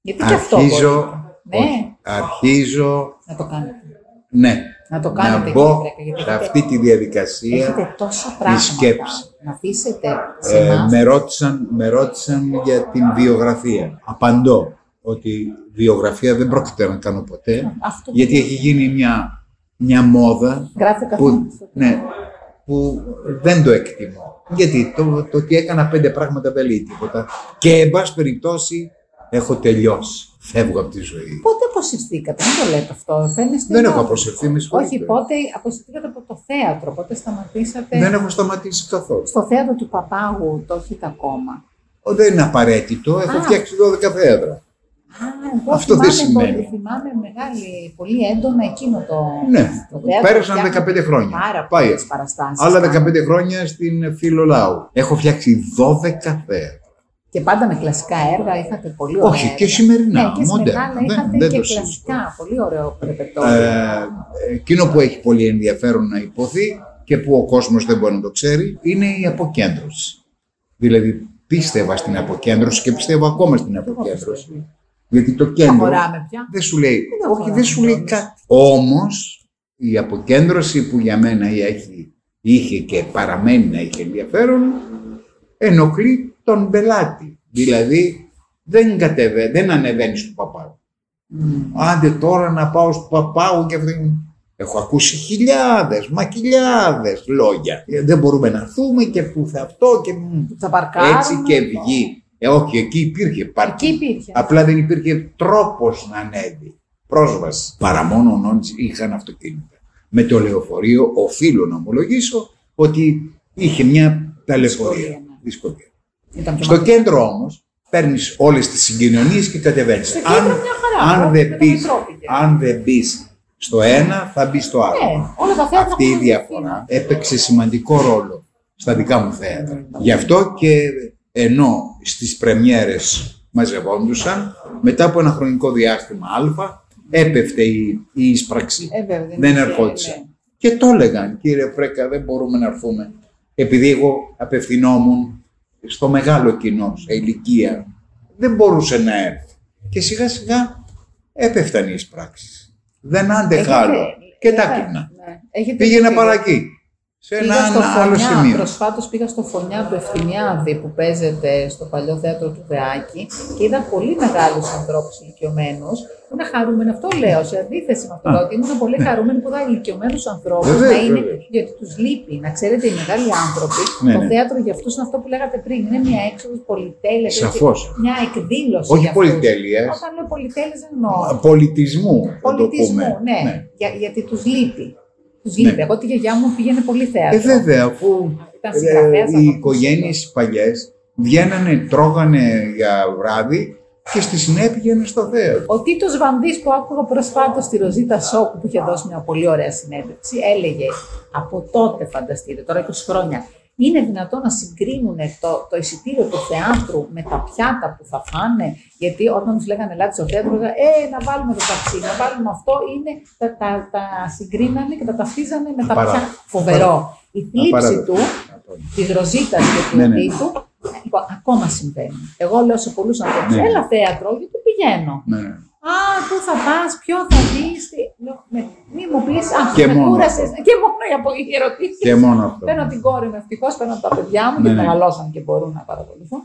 Γιατί και αυτό Αρχίζω, μπορείτε. Ναι, όχι, αρχίζω, να το κάνετε. ναι, Να το να κάνετε μπω κύριε Βρέκα, γιατί σε έχετε- αυτή τη διαδικασία. Έχετε τόσα πράγματα σκέψης. να αφήσετε σε Ε, εμάς. με, ρώτησαν, με ρώτησαν για την βιογραφία. Απαντώ ότι βιογραφία δεν πρόκειται να κάνω ποτέ, Αυτό που γιατί έχει γίνει μια, μια μόδα Γράφει ο καθένας. που, ναι, που δεν το εκτιμώ. Γιατί το, το ότι έκανα πέντε πράγματα δεν λέει τίποτα. Και εν πάση περιπτώσει έχω τελειώσει. Φεύγω από τη ζωή. Πότε αποσυρθήκατε, μην το λέτε αυτό. Φαίνεστε Δεν να- έχω αποσυρθεί, με συγχωρείτε. Όχι, πότε αποσυρθήκατε από το θέατρο, πότε σταματήσατε; Δεν έχω σταματήσει καθόλου. Στο θέατρο του Παπάγου το έχετε ακόμα. Ο, Δεν είναι απαραίτητο. Έχω Α. φτιάξει 12 θέατρα. Α, εγώ Αυτό δεν θυμάμαι σημαίνει. Πολύ, θυμάμαι μεγάλη, πολύ έντονα εκείνο το. Ναι, το θέατρο. πέρασαν Φτιάχνω 15 χρόνια. Πάρα Πάει. πολλές παραστάσεις. Άλλα 15 χρόνια στην Φιλολάου. Έχω φτιάξει 12 θέατρα. Και πάντα με κλασικά έργα είχατε πολύ ωραία. Όχι, έργα. και σημερινά, Ναι, και μοντέρνα. σημερινά, αλλά Δεν- είχατε δεν και το συζητώ. κλασικά. Πολύ ωραίο ρεπερτόριο. Ε, εκείνο που έχει πολύ ενδιαφέρον να υποθεί και που ο κόσμος δεν μπορεί να το ξέρει είναι η αποκέντρωση. Δηλαδή πίστευα στην αποκέντρωση και πιστεύω ακόμα στην αποκέντρωση. Γιατί το Δεν κέντρο χωράμε πια. δεν σου λέει, Δεν όχι χωράμε δεν σου λέει κιόλας. κάτι. Όμως η αποκέντρωση που για μένα έχει, είχε και παραμένει να έχει ενδιαφέρον ενοχλεί τον πελάτη. Δηλαδή δεν, κατεβα... δεν ανεβαίνεις στο παπάου. Άντε τώρα να πάω στο παπάου και αυτή... Έχω ακούσει χιλιάδες, μα χιλιάδες λόγια. Ε, Δεν μπορούμε να έρθουμε και που θα αυτό και μ, Θα παρκάρουμε. έτσι και βγει. Ε, όχι, εκεί υπήρχε Εκεί πάρκινγκ. υπήρχε. Απλά δεν υπήρχε τρόπος να ανέβει. Πρόσβαση. Παρά μόνο νόντς είχαν αυτοκίνητα. Με το λεωφορείο οφείλω να ομολογήσω ότι είχε μια ταλαιπωρία. Δυσκολία, ναι. Δυσκολία. Ήταν πιο Στο μακριά. κέντρο όμως παίρνεις όλες τις συγκοινωνίες και κατεβαίνεις. Στο κέντρο μια χαρά. αν, όχι, δεν με το μπεις, μετρό πήγε. αν δεν μπεις στο ένα θα μπεις στο άλλο. Ναι, όλα τα θέατρα Αυτή η έχουν διαφορά έπαιξε σημαντικό ρόλο στα δικά μου θέατρα. Γι' αυτό και ενώ στις πρεμιέρες μαζευόντουσαν, μετά από ένα χρονικό διάστημα α, έπεφτε η, η εισπραξή. Ε, βέβαια, δεν είχε, ερχόντουσαν. ναι. Και το έλεγαν, κύριε Πρέκα, δεν μπορούμε να έρθουμε. Επειδή εγώ απευθυνόμουν στο μεγάλο κοινό, σε ηλικία, δεν μπορούσε να έρθει. Και σιγά σιγά έπεφταν οι εισπράξεις. Δεν άντεχα Έχετε- άλλο. Και τα ναι, κλείνα. ναι. Έχετε Πήγαινα δίκιο. παρακεί. Σε ένα, Πήγα στο ένα άλλο Φωνιά, σημείο. προσφάτως πήγα στο Φωνιά του Ευθυμιάδη που παίζεται στο παλιό θέατρο του Δεάκη και είδα πολύ μεγάλους ανθρώπους ηλικιωμένους που είναι χαρούμενοι. Αυτό λέω, σε αντίθεση με αυτό, Α, ότι ήμουν πολύ χαρούμενη που είδα ηλικιωμένους ανθρώπους Βεβαίως, να είναι, βεβαίως. γιατί τους λείπει. Να ξέρετε, οι μεγάλοι άνθρωποι, Ναι, το ναι. θέατρο για αυτούς είναι αυτό που λέγατε πριν, είναι μια έξοδος πολυτέλειας, έτσι, Σαφώς. μια εκδήλωση Όχι για αυτούς. πολυτέλειας. Όταν λέω πολυτέλειες δεν εννοώ Πολιτισμού. θα το πολιτισμού, πούμε. ναι, Για, γιατί τους λείπει. Τους Ναι. λείπει. Εγώ τη γιαγιά μου πήγαινε πολύ θέατρο. Ε, βέβαια, αφού Ήταν συγγραφέας Ε, από οι τους οικογένειες παλιές βγαίνανε, τρώγανε για βράδυ και στη συνέχεια πήγαινε στο θέατρο. Ο Τίτος Βανδύς που άκουγα προσφάτως στη Ροζίτα Σόκου που είχε δώσει μια πολύ ωραία συνέντευξη, έλεγε από τότε, φανταστείτε, τώρα 20 χρόνια, είναι δυνατόν να συγκρίνουν το, το εισιτήριο του θεάτρου με τα πιάτα που θα φάνε; Γιατί όταν τους λέγανε Ελάτε στο θέατρο, λέγανε Ε, να βάλουμε το ταξί, να βάλουμε αυτό. Είναι, τα, τα, τα συγκρίνανε και τα ταυτίζανε με τα Απαράδεκτο. πιάτα. Φοβερό. Η θλίψη Απαράδεκτο. του, τη Ροζίτα και του Ναι, ναι. Τίτου, λοιπόν, ακόμα συμβαίνει. Εγώ λέω σε πολλούς ανθρώπους: Ναι. Έλα θέατρο, γιατί πηγαίνω. Ναι. Α, πού θα πας, ποιο θα δεις. Μη μου πεις, Α, Και με μόνο κούρασες. αυτό. Και μόνο οι απο- οι ερωτήσει. Και μόνο αυτό. Παίρνω την κόρη μου ευτυχώς, παίρνω τα παιδιά μου Ναι, και ναι. μεγαλώσαν και μπορούν να παρακολουθούν.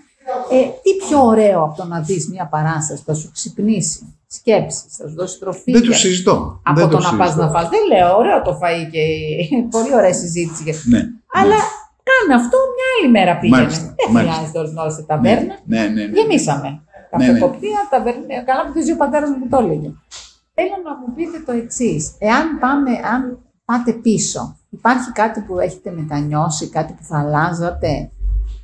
Ε, τι πιο ωραίο από το να δεις μια παράσταση που θα σου ξυπνήσει σκέψεις, θα σου δώσει τροφή. Δεν το και- συζητώ. Από Δεν το να πας συζητώ. να φας. Δεν λέω, ωραίο το φαΐ και πολύ ωραία συζήτηση. και- Ναι. Αλλά κάνε αυτό μια άλλη μέρα πήγαινε. Μάλιστα, Δεν μάλιστα. χρειάζεται όλη την ώρα σε ταβέρνα. Ναι, ναι, ναι. Γεμίσαμε. Ναι, ναι. Καφετοπία, ταβέρνα. Καλά που το ζει ο πατέρας μου που το έλεγε. Θέλω να μου πείτε το εξής. Εάν πάμε, αν πάτε πίσω, υπάρχει κάτι που έχετε μετανιώσει, κάτι που θα αλλάζατε;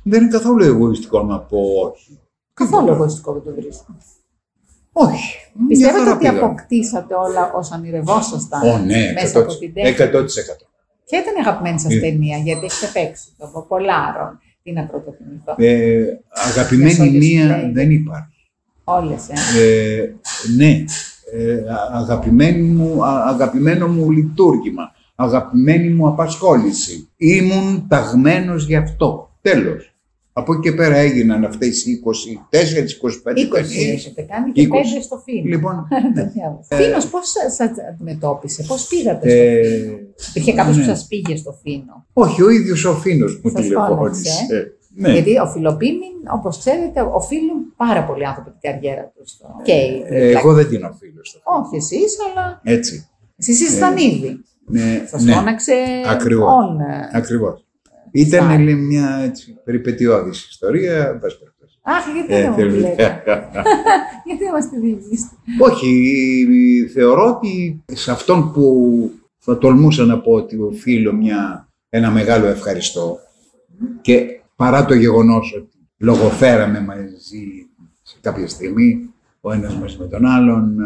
Δεν είναι καθόλου εγωιστικό να πω όχι. Καθόλου εγωιστικό δεν το βρίσκω. Όχι. Μια Πιστεύετε χαρά ότι πήγαμε. αποκτήσατε όλα όσα ονειρευόσασταν Ω, ναι, μέσα από την τέχνη; 100%. 100%. Ποια ήταν η αγαπημένη σας Ε. ταινία, γιατί έχετε παίξει το από πολλά ρόλ. Τι να πρωτοθυμηθώ. Ε, αγαπημένη Μεσόγειος μία Play. δεν υπάρχει. Όλες, ε. Ε, ναι, ε, α- αγαπημένη μου, α- αγαπημένο μου λειτουργήμα, αγαπημένη μου απασχόληση. Ήμουν ταγμένος γι' αυτό. Τέλος. Από εκεί και πέρα έγιναν αυτές οι 24-25 20 ταινίες. έχετε κάνει και 20. 5 στο φίλο. Λοιπόν, ναι. Φίνος, πώς σας αντιμετώπισε, πώς πήγατε στο Ε, Φίνο; Υπήρχε κάποιος ναι. που σας πήγε στο Φίνο; όχι, ο ίδιος ο Φίνος μου Σας τηλεφώνησε. Φώναξε, Ναι. Γιατί ο Φιλοπίμιν, όπως ξέρετε, οφείλουν πάρα πολλοί άνθρωποι την καριέρα τους στο και οι- Ε, εγώ δεν την οφείλω στο Φίνο. Όχι εσείς, αλλά Έτσι. εσείς ήσασταν ήδη. Ναι, Σας ναι. φώναξε Ακριβώς. on, ε, Ακριβώς. Ήταν Στάρ. λέει, μια έτσι, περιπετειώδης ιστορία. εν πάση περιπτώσει. Αχ, γιατί Ε, δεν μου τη θέλω- λέτε. γιατί δεν μας τη διηγήσετε. Όχι, θεωρώ ότι σε αυτόν που θα τολμούσα να πω ότι οφείλω μια, ένα μεγάλο ευχαριστώ και παρά το γεγονός ότι λογοφέραμε μαζί σε κάποια στιγμή ο ένας μαζί με τον άλλον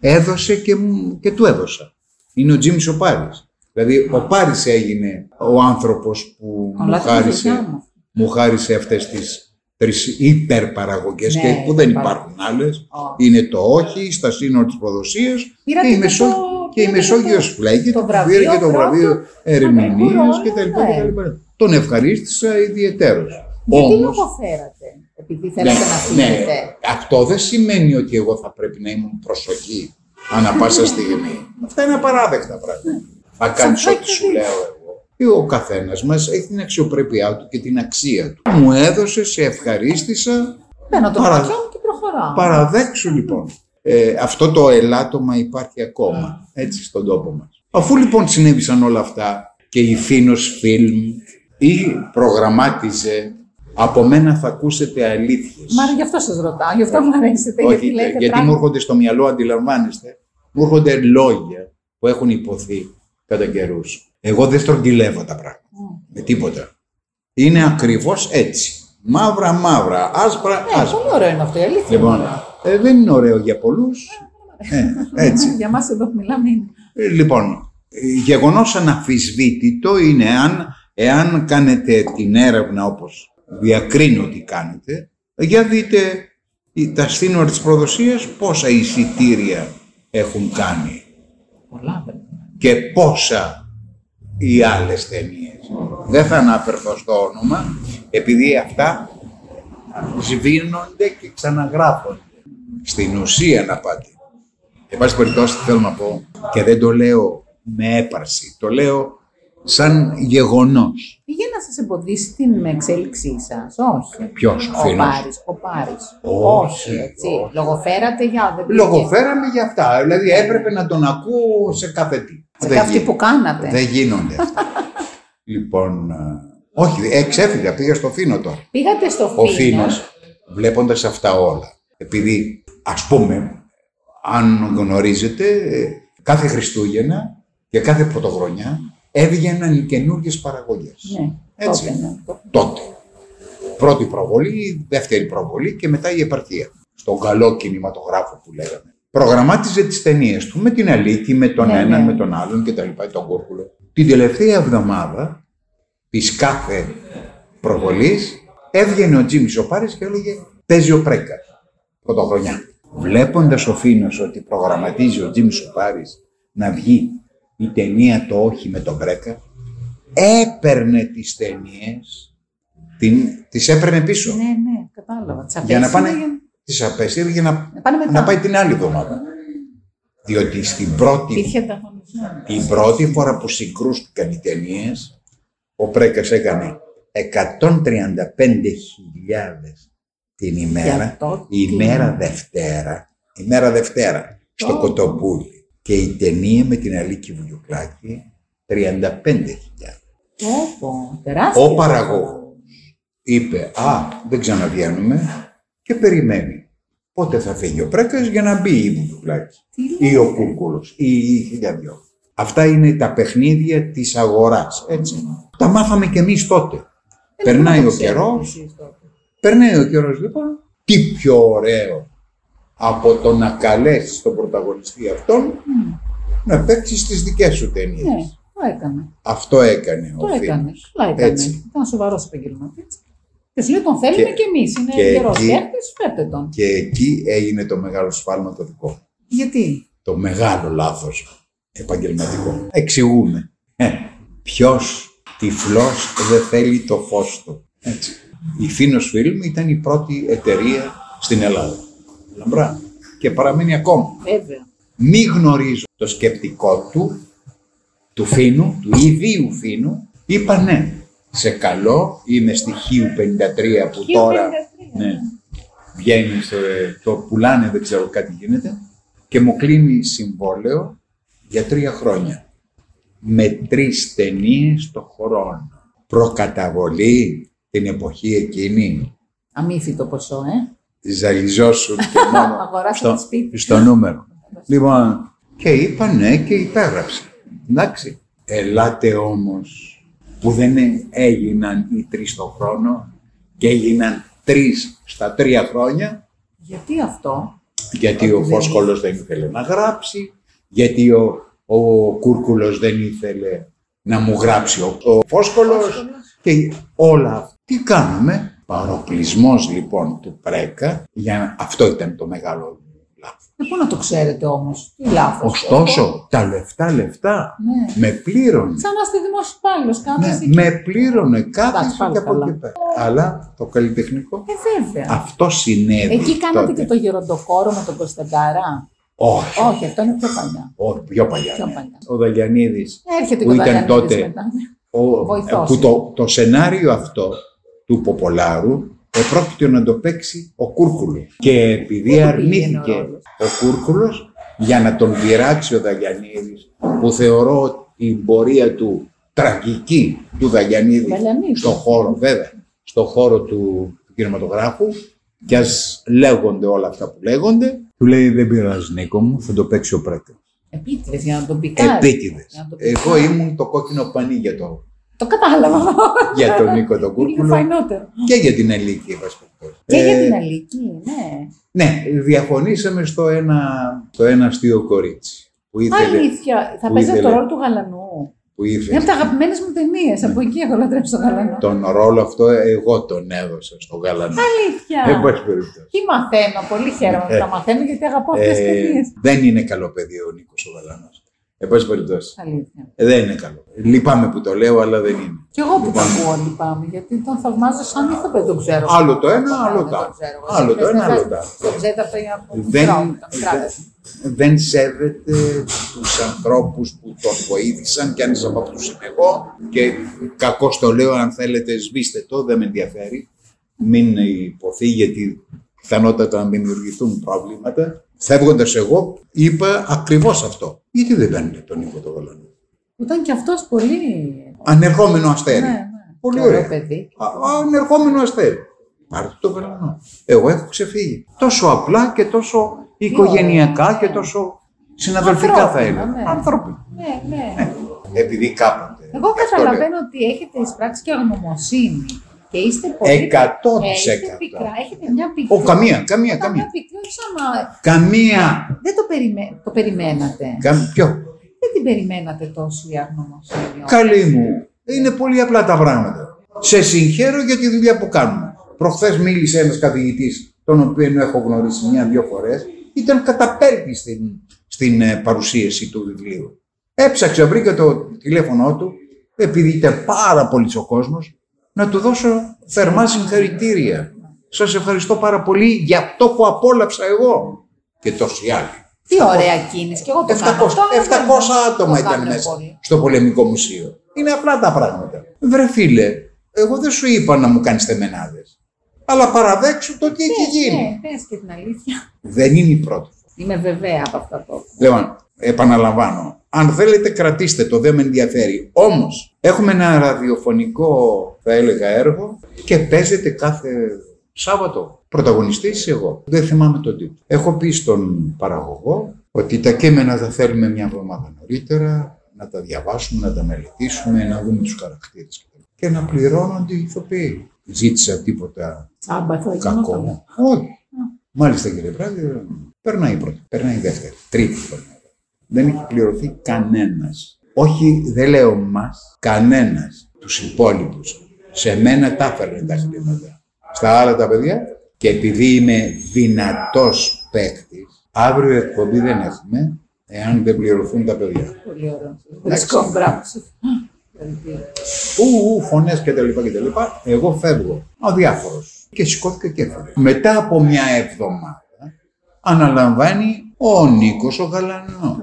ε, έδωσε και, μου- και του έδωσα. Είναι ο Τζίμις ο Πάρης. Δηλαδή ο Πάρης έγινε ο άνθρωπος που μου Αλλά την χάρισε, δουλειά μου. μου χάρισε αυτές τις τρεις υπερπαραγωγές Ναι, και που δεν υπερπαραγωγές. υπάρχουν άλλες. Όχι. Είναι το όχι στα σύνορα της προδοσίας Πήρατε και η, και Μεσό... το- και η πήρατε Μεσόγειος το- φλέγεται το που βραβείο πήρε και το πρώτου βραβείο ερμηνείας ανεκτικού και τα λοιπά ρόλου, και τα ναι. λοιπά. Τον ευχαρίστησα ιδιαιτέρως. Γιατί Όμως, λογοφέρατε, επειδή θέλατε να ναι, φύγετε. αυτό δεν σημαίνει ότι εγώ θα πρέπει να ήμουν προσοχή ανά πάσα στιγμή. Αυτά είναι απαράδεκτα πράγματα. Θα κάνεις αυτό ό,τι έχει σου δίκιο. λέω εγώ. Και ο καθένας μας έχει την αξιοπρέπειά του και την αξία του. Μου έδωσε, σε ευχαρίστησα, Παίρνω το Παρα- χαρτιό μου και προχωράω. Παραδέξου λοιπόν. Ε, αυτό το ελάττωμα υπάρχει ακόμα, έτσι στον τόπο μας. Αφού λοιπόν συνέβησαν όλα αυτά και η Φίνος Φιλμ ή προγραμμάτιζε από μένα θα ακούσετε αλήθειες. Μα γι' αυτό σας ρωτάω, γι' αυτό μου αρέσετε. Όχι, γιατί λέτε γιατί μου πράγματα. έρχονται στο μυαλό, αντιλαμβάνεστε, μου έρχονται λόγια που έχουν υποθεί κατά καιρούς. Εγώ δεν στρογγυλεύω τα πράγματα. Με τίποτα. Είναι ακριβώς έτσι. Μαύρα, μαύρα, άσπρα, Ναι, άσπρα. πολύ ωραίο είναι αυτό, η αλήθεια. Λοιπόν, είναι ωραίο. ε, δεν είναι ωραίο για πολλούς. Ε, έτσι. Για μας εδώ που μιλάμε είναι. Ε, λοιπόν, ε, γεγονός αναφυσβήτητο είναι αν, εάν κάνετε την έρευνα όπως διακρίνω ότι κάνετε, για δείτε η- τα σύνορα της προδοσίας πόσα εισιτήρια έχουν κάνει Πολλά πρέπει να είναι. και πόσα οι άλλες ταινίες. Δεν θα αναφερθώ στο όνομα, επειδή αυτά σβήνονται και ξαναγράφονται. Στην ουσία να πάτε. Εν πάση περιπτώσει θέλω να πω και δεν το λέω με έπαρση, το λέω σαν γεγονός. Πήγε να σας εμποδίσει την εξέλιξή σας, όχι. Ποιος, ο Ο Φίνος. Πάρης, ο Πάρης. Όχι, Όχι, έτσι. όχι. Λογοφέρατε για δεν πήγε. Λογοφέραμε για αυτά, δηλαδή έπρεπε να τον ακούω σε κάθε τι. Σε Δεν κάτι γίνεται. που κάνατε. Δεν γίνονται αυτά. λοιπόν, ε, όχι, ε, ξέφυγα, πήγα στο Φίνο τώρα. Πήγατε στο Ο Φίνο. Φίνος, βλέποντας αυτά όλα, επειδή ας πούμε, αν γνωρίζετε, ε, κάθε Χριστούγεννα και κάθε Πρωτοχρονιά έβγαιναν οι καινούργιες παραγωγές. Ναι, Έτσι. τότε, ναι. Το- Τότε. Πρώτη προβολή, δεύτερη προβολή και μετά η επαρχία. Στον καλό κινηματογράφο που λέγαμε. Προγραμμάτιζε τις ταινίες του με την Αλίκη, με τον Ναι, έναν, ναι. με τον άλλον και τα λοιπά, τον Κούρκουλο. Την τελευταία εβδομάδα της κάθε προβολής έβγαινε ο Τζίμι Σοπάρης και έλεγε Παίζει ο Πρέκας. Πρωτοχρονιά. Βλέποντας ο Φίνος ότι προγραμματίζει ο Τζίμι Σοπάρης να βγει η ταινία Το Όχι με τον Πρέκα, έπαιρνε τις ταινίες, τις έπαιρνε πίσω. Ναι, ναι, κατάλαβα. Τις για να πάνε. απέσυρε, Τις απέσυρε για να, να πάνε μετά. να πάει την άλλη εβδομάδα. Διότι στην πρώτη, Υπήρχε ανταγωνισμός. την πρώτη φορά που συγκρούστηκαν οι ταινίες, ο Πρέκα έκανε 135.000 την ημέρα, Για τότε. η ημέρα Δευτέρα, η μέρα Δευτέρα στο Ω. Κοτοπούλι. Και η ταινία με την Αλίκη Βουγιουκλάκη 35.000.Όπο, τεράστιο. Ο παραγωγός είπε «Α, δεν ξαναβγαίνουμε» και περιμένει. Πότε θα φύγει ο Πρέκας για να μπει η Βουγιουκλάκη Τι ή ο λέτε. Κούρκουλος ή η Χιλιαδιό. Αυτά είναι τα παιχνίδια της αγοράς, έτσι. Τα μάθαμε κι εμείς τότε. Δεν Περνάει το ο ξέρετε καιρός, εσείς τότε. περνάει ο καιρός λοιπόν. Τι πιο ωραίο από το να καλέσεις τον πρωταγωνιστή αυτόν Μμ, να παίξεις στις δικές σου ταινίες. Ναι, το έκανε. Αυτό έκανε ο Το Φίνος. έκανε. Καλά έκανε. Έτσι. Ήταν σοβαρός επαγγελματίας. Και σου λέει τον θέλουμε Και- και, εμείς. Είναι και γερό εκεί- παίκτης, φέρτε τον. Και εκεί έγινε το μεγάλο σφάλμα το δικό μου. Γιατί; Το μεγάλο λάθος επαγγελματικό. Εξηγούμε. Ε, ποιος τυφλός δεν θέλει το φως του. Έτσι. Η Φίνος Φιλμ ήταν η πρώτη εταιρεία στην Ελλάδα. Λαμπρά. Και παραμένει ακόμα. Βέβαια. Μη γνωρίζω το σκεπτικό του, του Φίνου, του ιδίου Φίνου, είπα ναι. Σε καλό, είμαι στοιχείου 53 που τώρα 53. ναι, βγαίνει, σε, το πουλάνε, δεν ξέρω κάτι γίνεται και μου κλείνει συμβόλαιο για τρία χρόνια. Με τρεις ταινίες το χρόνο. Προκαταβολή την εποχή εκείνη. Αμύθιτο ποσό, ε. Ζαλιζόσουν και μόνο Αγοράσατε σπίτι. στο νούμερο. Λοιπόν, και είπα ναι και υπέγραψε. Εντάξει. Ελάτε όμως που δεν έγιναν οι τρεις το χρόνο και έγιναν τρεις στα τρία χρόνια Γιατί αυτό; γιατί ο Ότι δεν Φόσκολος δεν ήθελε να γράψει, γιατί ο, ο Κούρκουλος δεν ήθελε να μου γράψει ο, ο Φόσκολος και όλα αυτά. Τι κάναμε, παροπλισμός λοιπόν του Πρέκα, για να... αυτό ήταν το μεγάλο λάθος. Ε, πού να το ξέρετε όμως. Τι λάθος. Ωστόσο, τα λεφτά λεφτά Ναι. με πλήρωνε. Σαν να είστε δημόσιος υπάλληλος, Ναι, κάθεσαι. με πλήρωνε κάθε Εντάξει, πάλι και από καλά. εκεί πέρα. Αλλά το καλλιτεχνικό, Ε, βέβαια. αυτό συνέβη Εκεί κάνατε τότε. και το γεροντοκόρο με τον Κωνσταντάρα; Όχι, Όχι, αυτό είναι πιο παλιά. όχι, πιο παλιά. Πιο ναι. παλιά. Ο Δαλιανίδης Έρχεται Που και ο ήταν Δαλιανίδης τότε. μετά. ναι. Ο, Βοηθός. που το, το σενάριο αυτό του Ποπολάρου επρόκειτο να το παίξει ο Κούρκουλος. Και επειδή Πού του πήγαινε αρνήθηκε ο ρόλος; ο Κούρκουλος για να τον πειράξει ο Δαγιανίδης, που θεωρώ την πορεία του τραγική του Δαγιανίδη Δαλιανίδη. στον χώρο, βέβαια, στον χώρο του, του κινηματογράφου και ας λέγονται όλα αυτά που λέγονται, του λέει δεν πειράζει Νίκο μου, θα το παίξει ο Πρέκας. Επίτηδες για να τον πικάρει. Επίτηδες. Για να τον Εγώ πικάρει. ήμουν το κόκκινο πανί για το Το κατάλαβα. για τον Νίκο τον Είναι Κούρκουλο φαϊνότερο. και για την Αλίκη, εν πάση περιπτώσει. Και για Ε, την Αλίκη, ναι. Ναι, διαφωνήσαμε στο ένα, στο ένα αστείο κορίτσι. Που ήθελε, Αλήθεια. Θα που παίζει το ήθελε. ρόλο του γαλανού. που Είναι ήθελε. από τα αγαπημένες μου ταινίες. Από εκεί έχω λατρέψει τον γαλανό. Τον ρόλο αυτό εγώ τον έδωσα στο γαλανό. Αλήθεια. Εν πάση περιπτώσει. Τι μαθαίνω, πολύ χαίρομαι που τα μαθαίνω γιατί αγαπάω αυτές τις Ε, ταινίες. δεν είναι καλό παιδί ο Νίκος ο Γαλανός. Εν πάση περιπτώσει. Αλήθεια. Ε, δεν είναι καλό. Λυπάμαι που το λέω, αλλά δεν είναι. Κι εγώ που το Λοιπόν. ακούω λυπάμαι, γιατί τον θαυμάζω σαν ηθοποιό, τον ξέρω. Άλλο το ένα, Ναι, άλλο δεν το τον άλλο. ξέρω. Άλλο το Εσύ ένα, δεν- άλλο το άλλο. Το ξέρετε αυτό για από δεν, μικρό, τα μικρά δεν, δεν σέβεται τους ανθρώπους που τον βοήθησαν και αν από αυτούς είμαι εγώ και κακό το λέω αν θέλετε σβήστε το, δεν με ενδιαφέρει μην υποθεί γιατί πιθανότατα να δημιουργηθούν προβλήματα φεύγοντας εγώ είπα ακριβώς αυτό γιατί δεν παίρνετε τον Νίκο το Γολανό; Που ήταν και αυτός πολύ. ανερχόμενο αστέρι Ναι, ναι. Πολύ Και ωραίο ωραία. παιδί. Α, ανερχόμενο αστέρι. Πάρτε το Γαλανό. Εγώ έχω ξεφύγει. Τόσο απλά και τόσο οικογενειακά ωραία, και ναι. τόσο συναδελφικά θα Ανθρώπινα, έλεγα. ναι. Ανθρώπινα. Ναι, ναι. Επειδή κάποτε Εγώ Αυτό καταλαβαίνω ότι έχετε εισπράξει και αγνωμοσύνη και είστε πολύ. Εκατό Ε, της είστε εκατό. πικρά, έχετε μια πικρή. Ο, καμία, καμία, Καμία καμία. πικρή, όχι σαν να. Καμία. Δεν το, περιμέ... το περιμένατε. Κα- Ποιο; Δεν την περιμένατε τόσο η αγνωμοσύνη. όμως. Καλή μου. Είναι πολύ απλά τα πράγματα. Σε συγχαίρω για τη δουλειά που κάνουμε. Προχθές μίλησε ένας καθηγητής, τον οποίο έχω γνωρίσει μια-δυο φορές, ήταν καταπέλτη στην, στην ε, παρουσίαση του βιβλίου. Έψαξε, βρήκα το τηλέφωνό του, επειδή ήταν πάρα πολύς ο κόσμος, να του δώσω θερμά συγχαρητήρια. Σας ευχαριστώ πάρα πολύ για αυτό που απόλαυσα εγώ και τόσοι άλλοι. Τι ωραία κίνηση. Και εγώ το 700, κάνω. αυτό, αλλά 700 δεν το άτομα ήταν κάνουν μέσα πολύ. στο πολεμικό μουσείο. Είναι απλά τα πράγματα. Βρε φίλε, εγώ δεν σου είπα να μου κάνεις θεμενάδες. Αλλά παραδέξου το τι έχει Πες, γίνει. ναι, πες και την αλήθεια. Δεν είναι η πρώτη. Είμαι βεβαία από αυτά που Λοιπόν, επαναλαμβάνω. Αν θέλετε κρατήστε το, δεν με ενδιαφέρει. Όμως, έχουμε ένα ραδιοφωνικό, θα έλεγα, έργο και παίζεται κάθε Σάββατο. Πρωταγωνιστής είσαι εγώ. Δεν θυμάμαι τον τίτλο. Έχω πει στον παραγωγό ότι τα κείμενα θα θέλουμε μια εβδομάδα νωρίτερα, να τα διαβάσουμε, να τα μελετήσουμε, να δούμε τους χαρακτήρες κτλ. και να πληρώνονται οι ηθοποιοί. Ζήτησα τίποτα Τσάμπα θα γινόταν. κακό. Όχι. Μάλιστα κύριε Πράδη, περνάει η πρώτη, περνάει η δεύτερη, τρίτη χρονιά. Δεν έχει πληρωθεί κανένας. Όχι, δεν λέω μας, κανένας τους υπόλοιπους. Σε μένα τα έφερνε τα χρήματα. Στα άλλα τα παιδιά και επειδή είμαι δυνατός παίκτης, αύριο εκπομπή δεν έχουμε, εάν δεν πληρωθούν τα παιδιά. Πολύ ωραίο. Βρίσκω μπράβο σου. Συγχαρητήρια. Ου, ου, φωνές και τα λοιπά και τα λοιπά. Εγώ φεύγω. Ο διάφορος. Και σηκώθηκα και έφυγε. Μετά από μια εβδομάδα αναλαμβάνει ο Νίκος ο Γαλανός.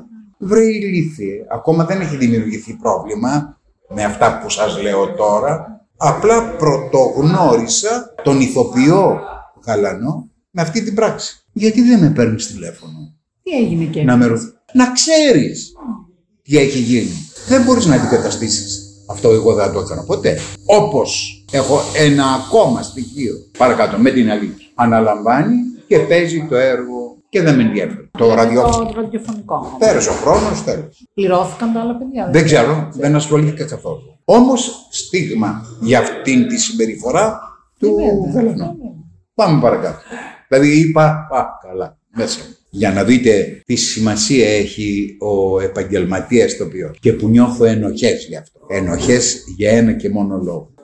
Βρε ηλίθιε. Ακόμα δεν έχει δημιουργηθεί πρόβλημα με αυτά που σας λέω τώρα. Απλά πρωτογνώρισα τον ηθοποιό Γαλανό με αυτή την πράξη. Γιατί δεν με παίρνεις τηλέφωνο; Τι έγινε και να με ρωτήσει. Να ξέρεις τι έχει γίνει. Δεν μπορείς να αντικαταστήσεις αυτό εγώ δεν το έκανα ποτέ. Όπως έχω ένα ακόμα στοιχείο παρακάτω με την αλήθεια. Αναλαμβάνει και παίζει το έργο και δεν με ενδιαφέρει. Το ραδιόφωνο. Το ραδιοφωνικό. Πέρασε ο χρόνος, τέλος. Πληρώθηκαν τα άλλα παιδιά. Δεν ξέρω, δεν ασχολήθηκα καθόλου. Όμως στίγμα για αυτήν τη συμπεριφορά του Γαλανού. Πάμε παρακάτω. Δηλαδή είπα, α, καλά, μέσα. Για να δείτε τι σημασία έχει ο επαγγελματίας τοπιός και που νιώθω ενοχές γι' αυτό. Ενοχές για ένα και μόνο λόγο.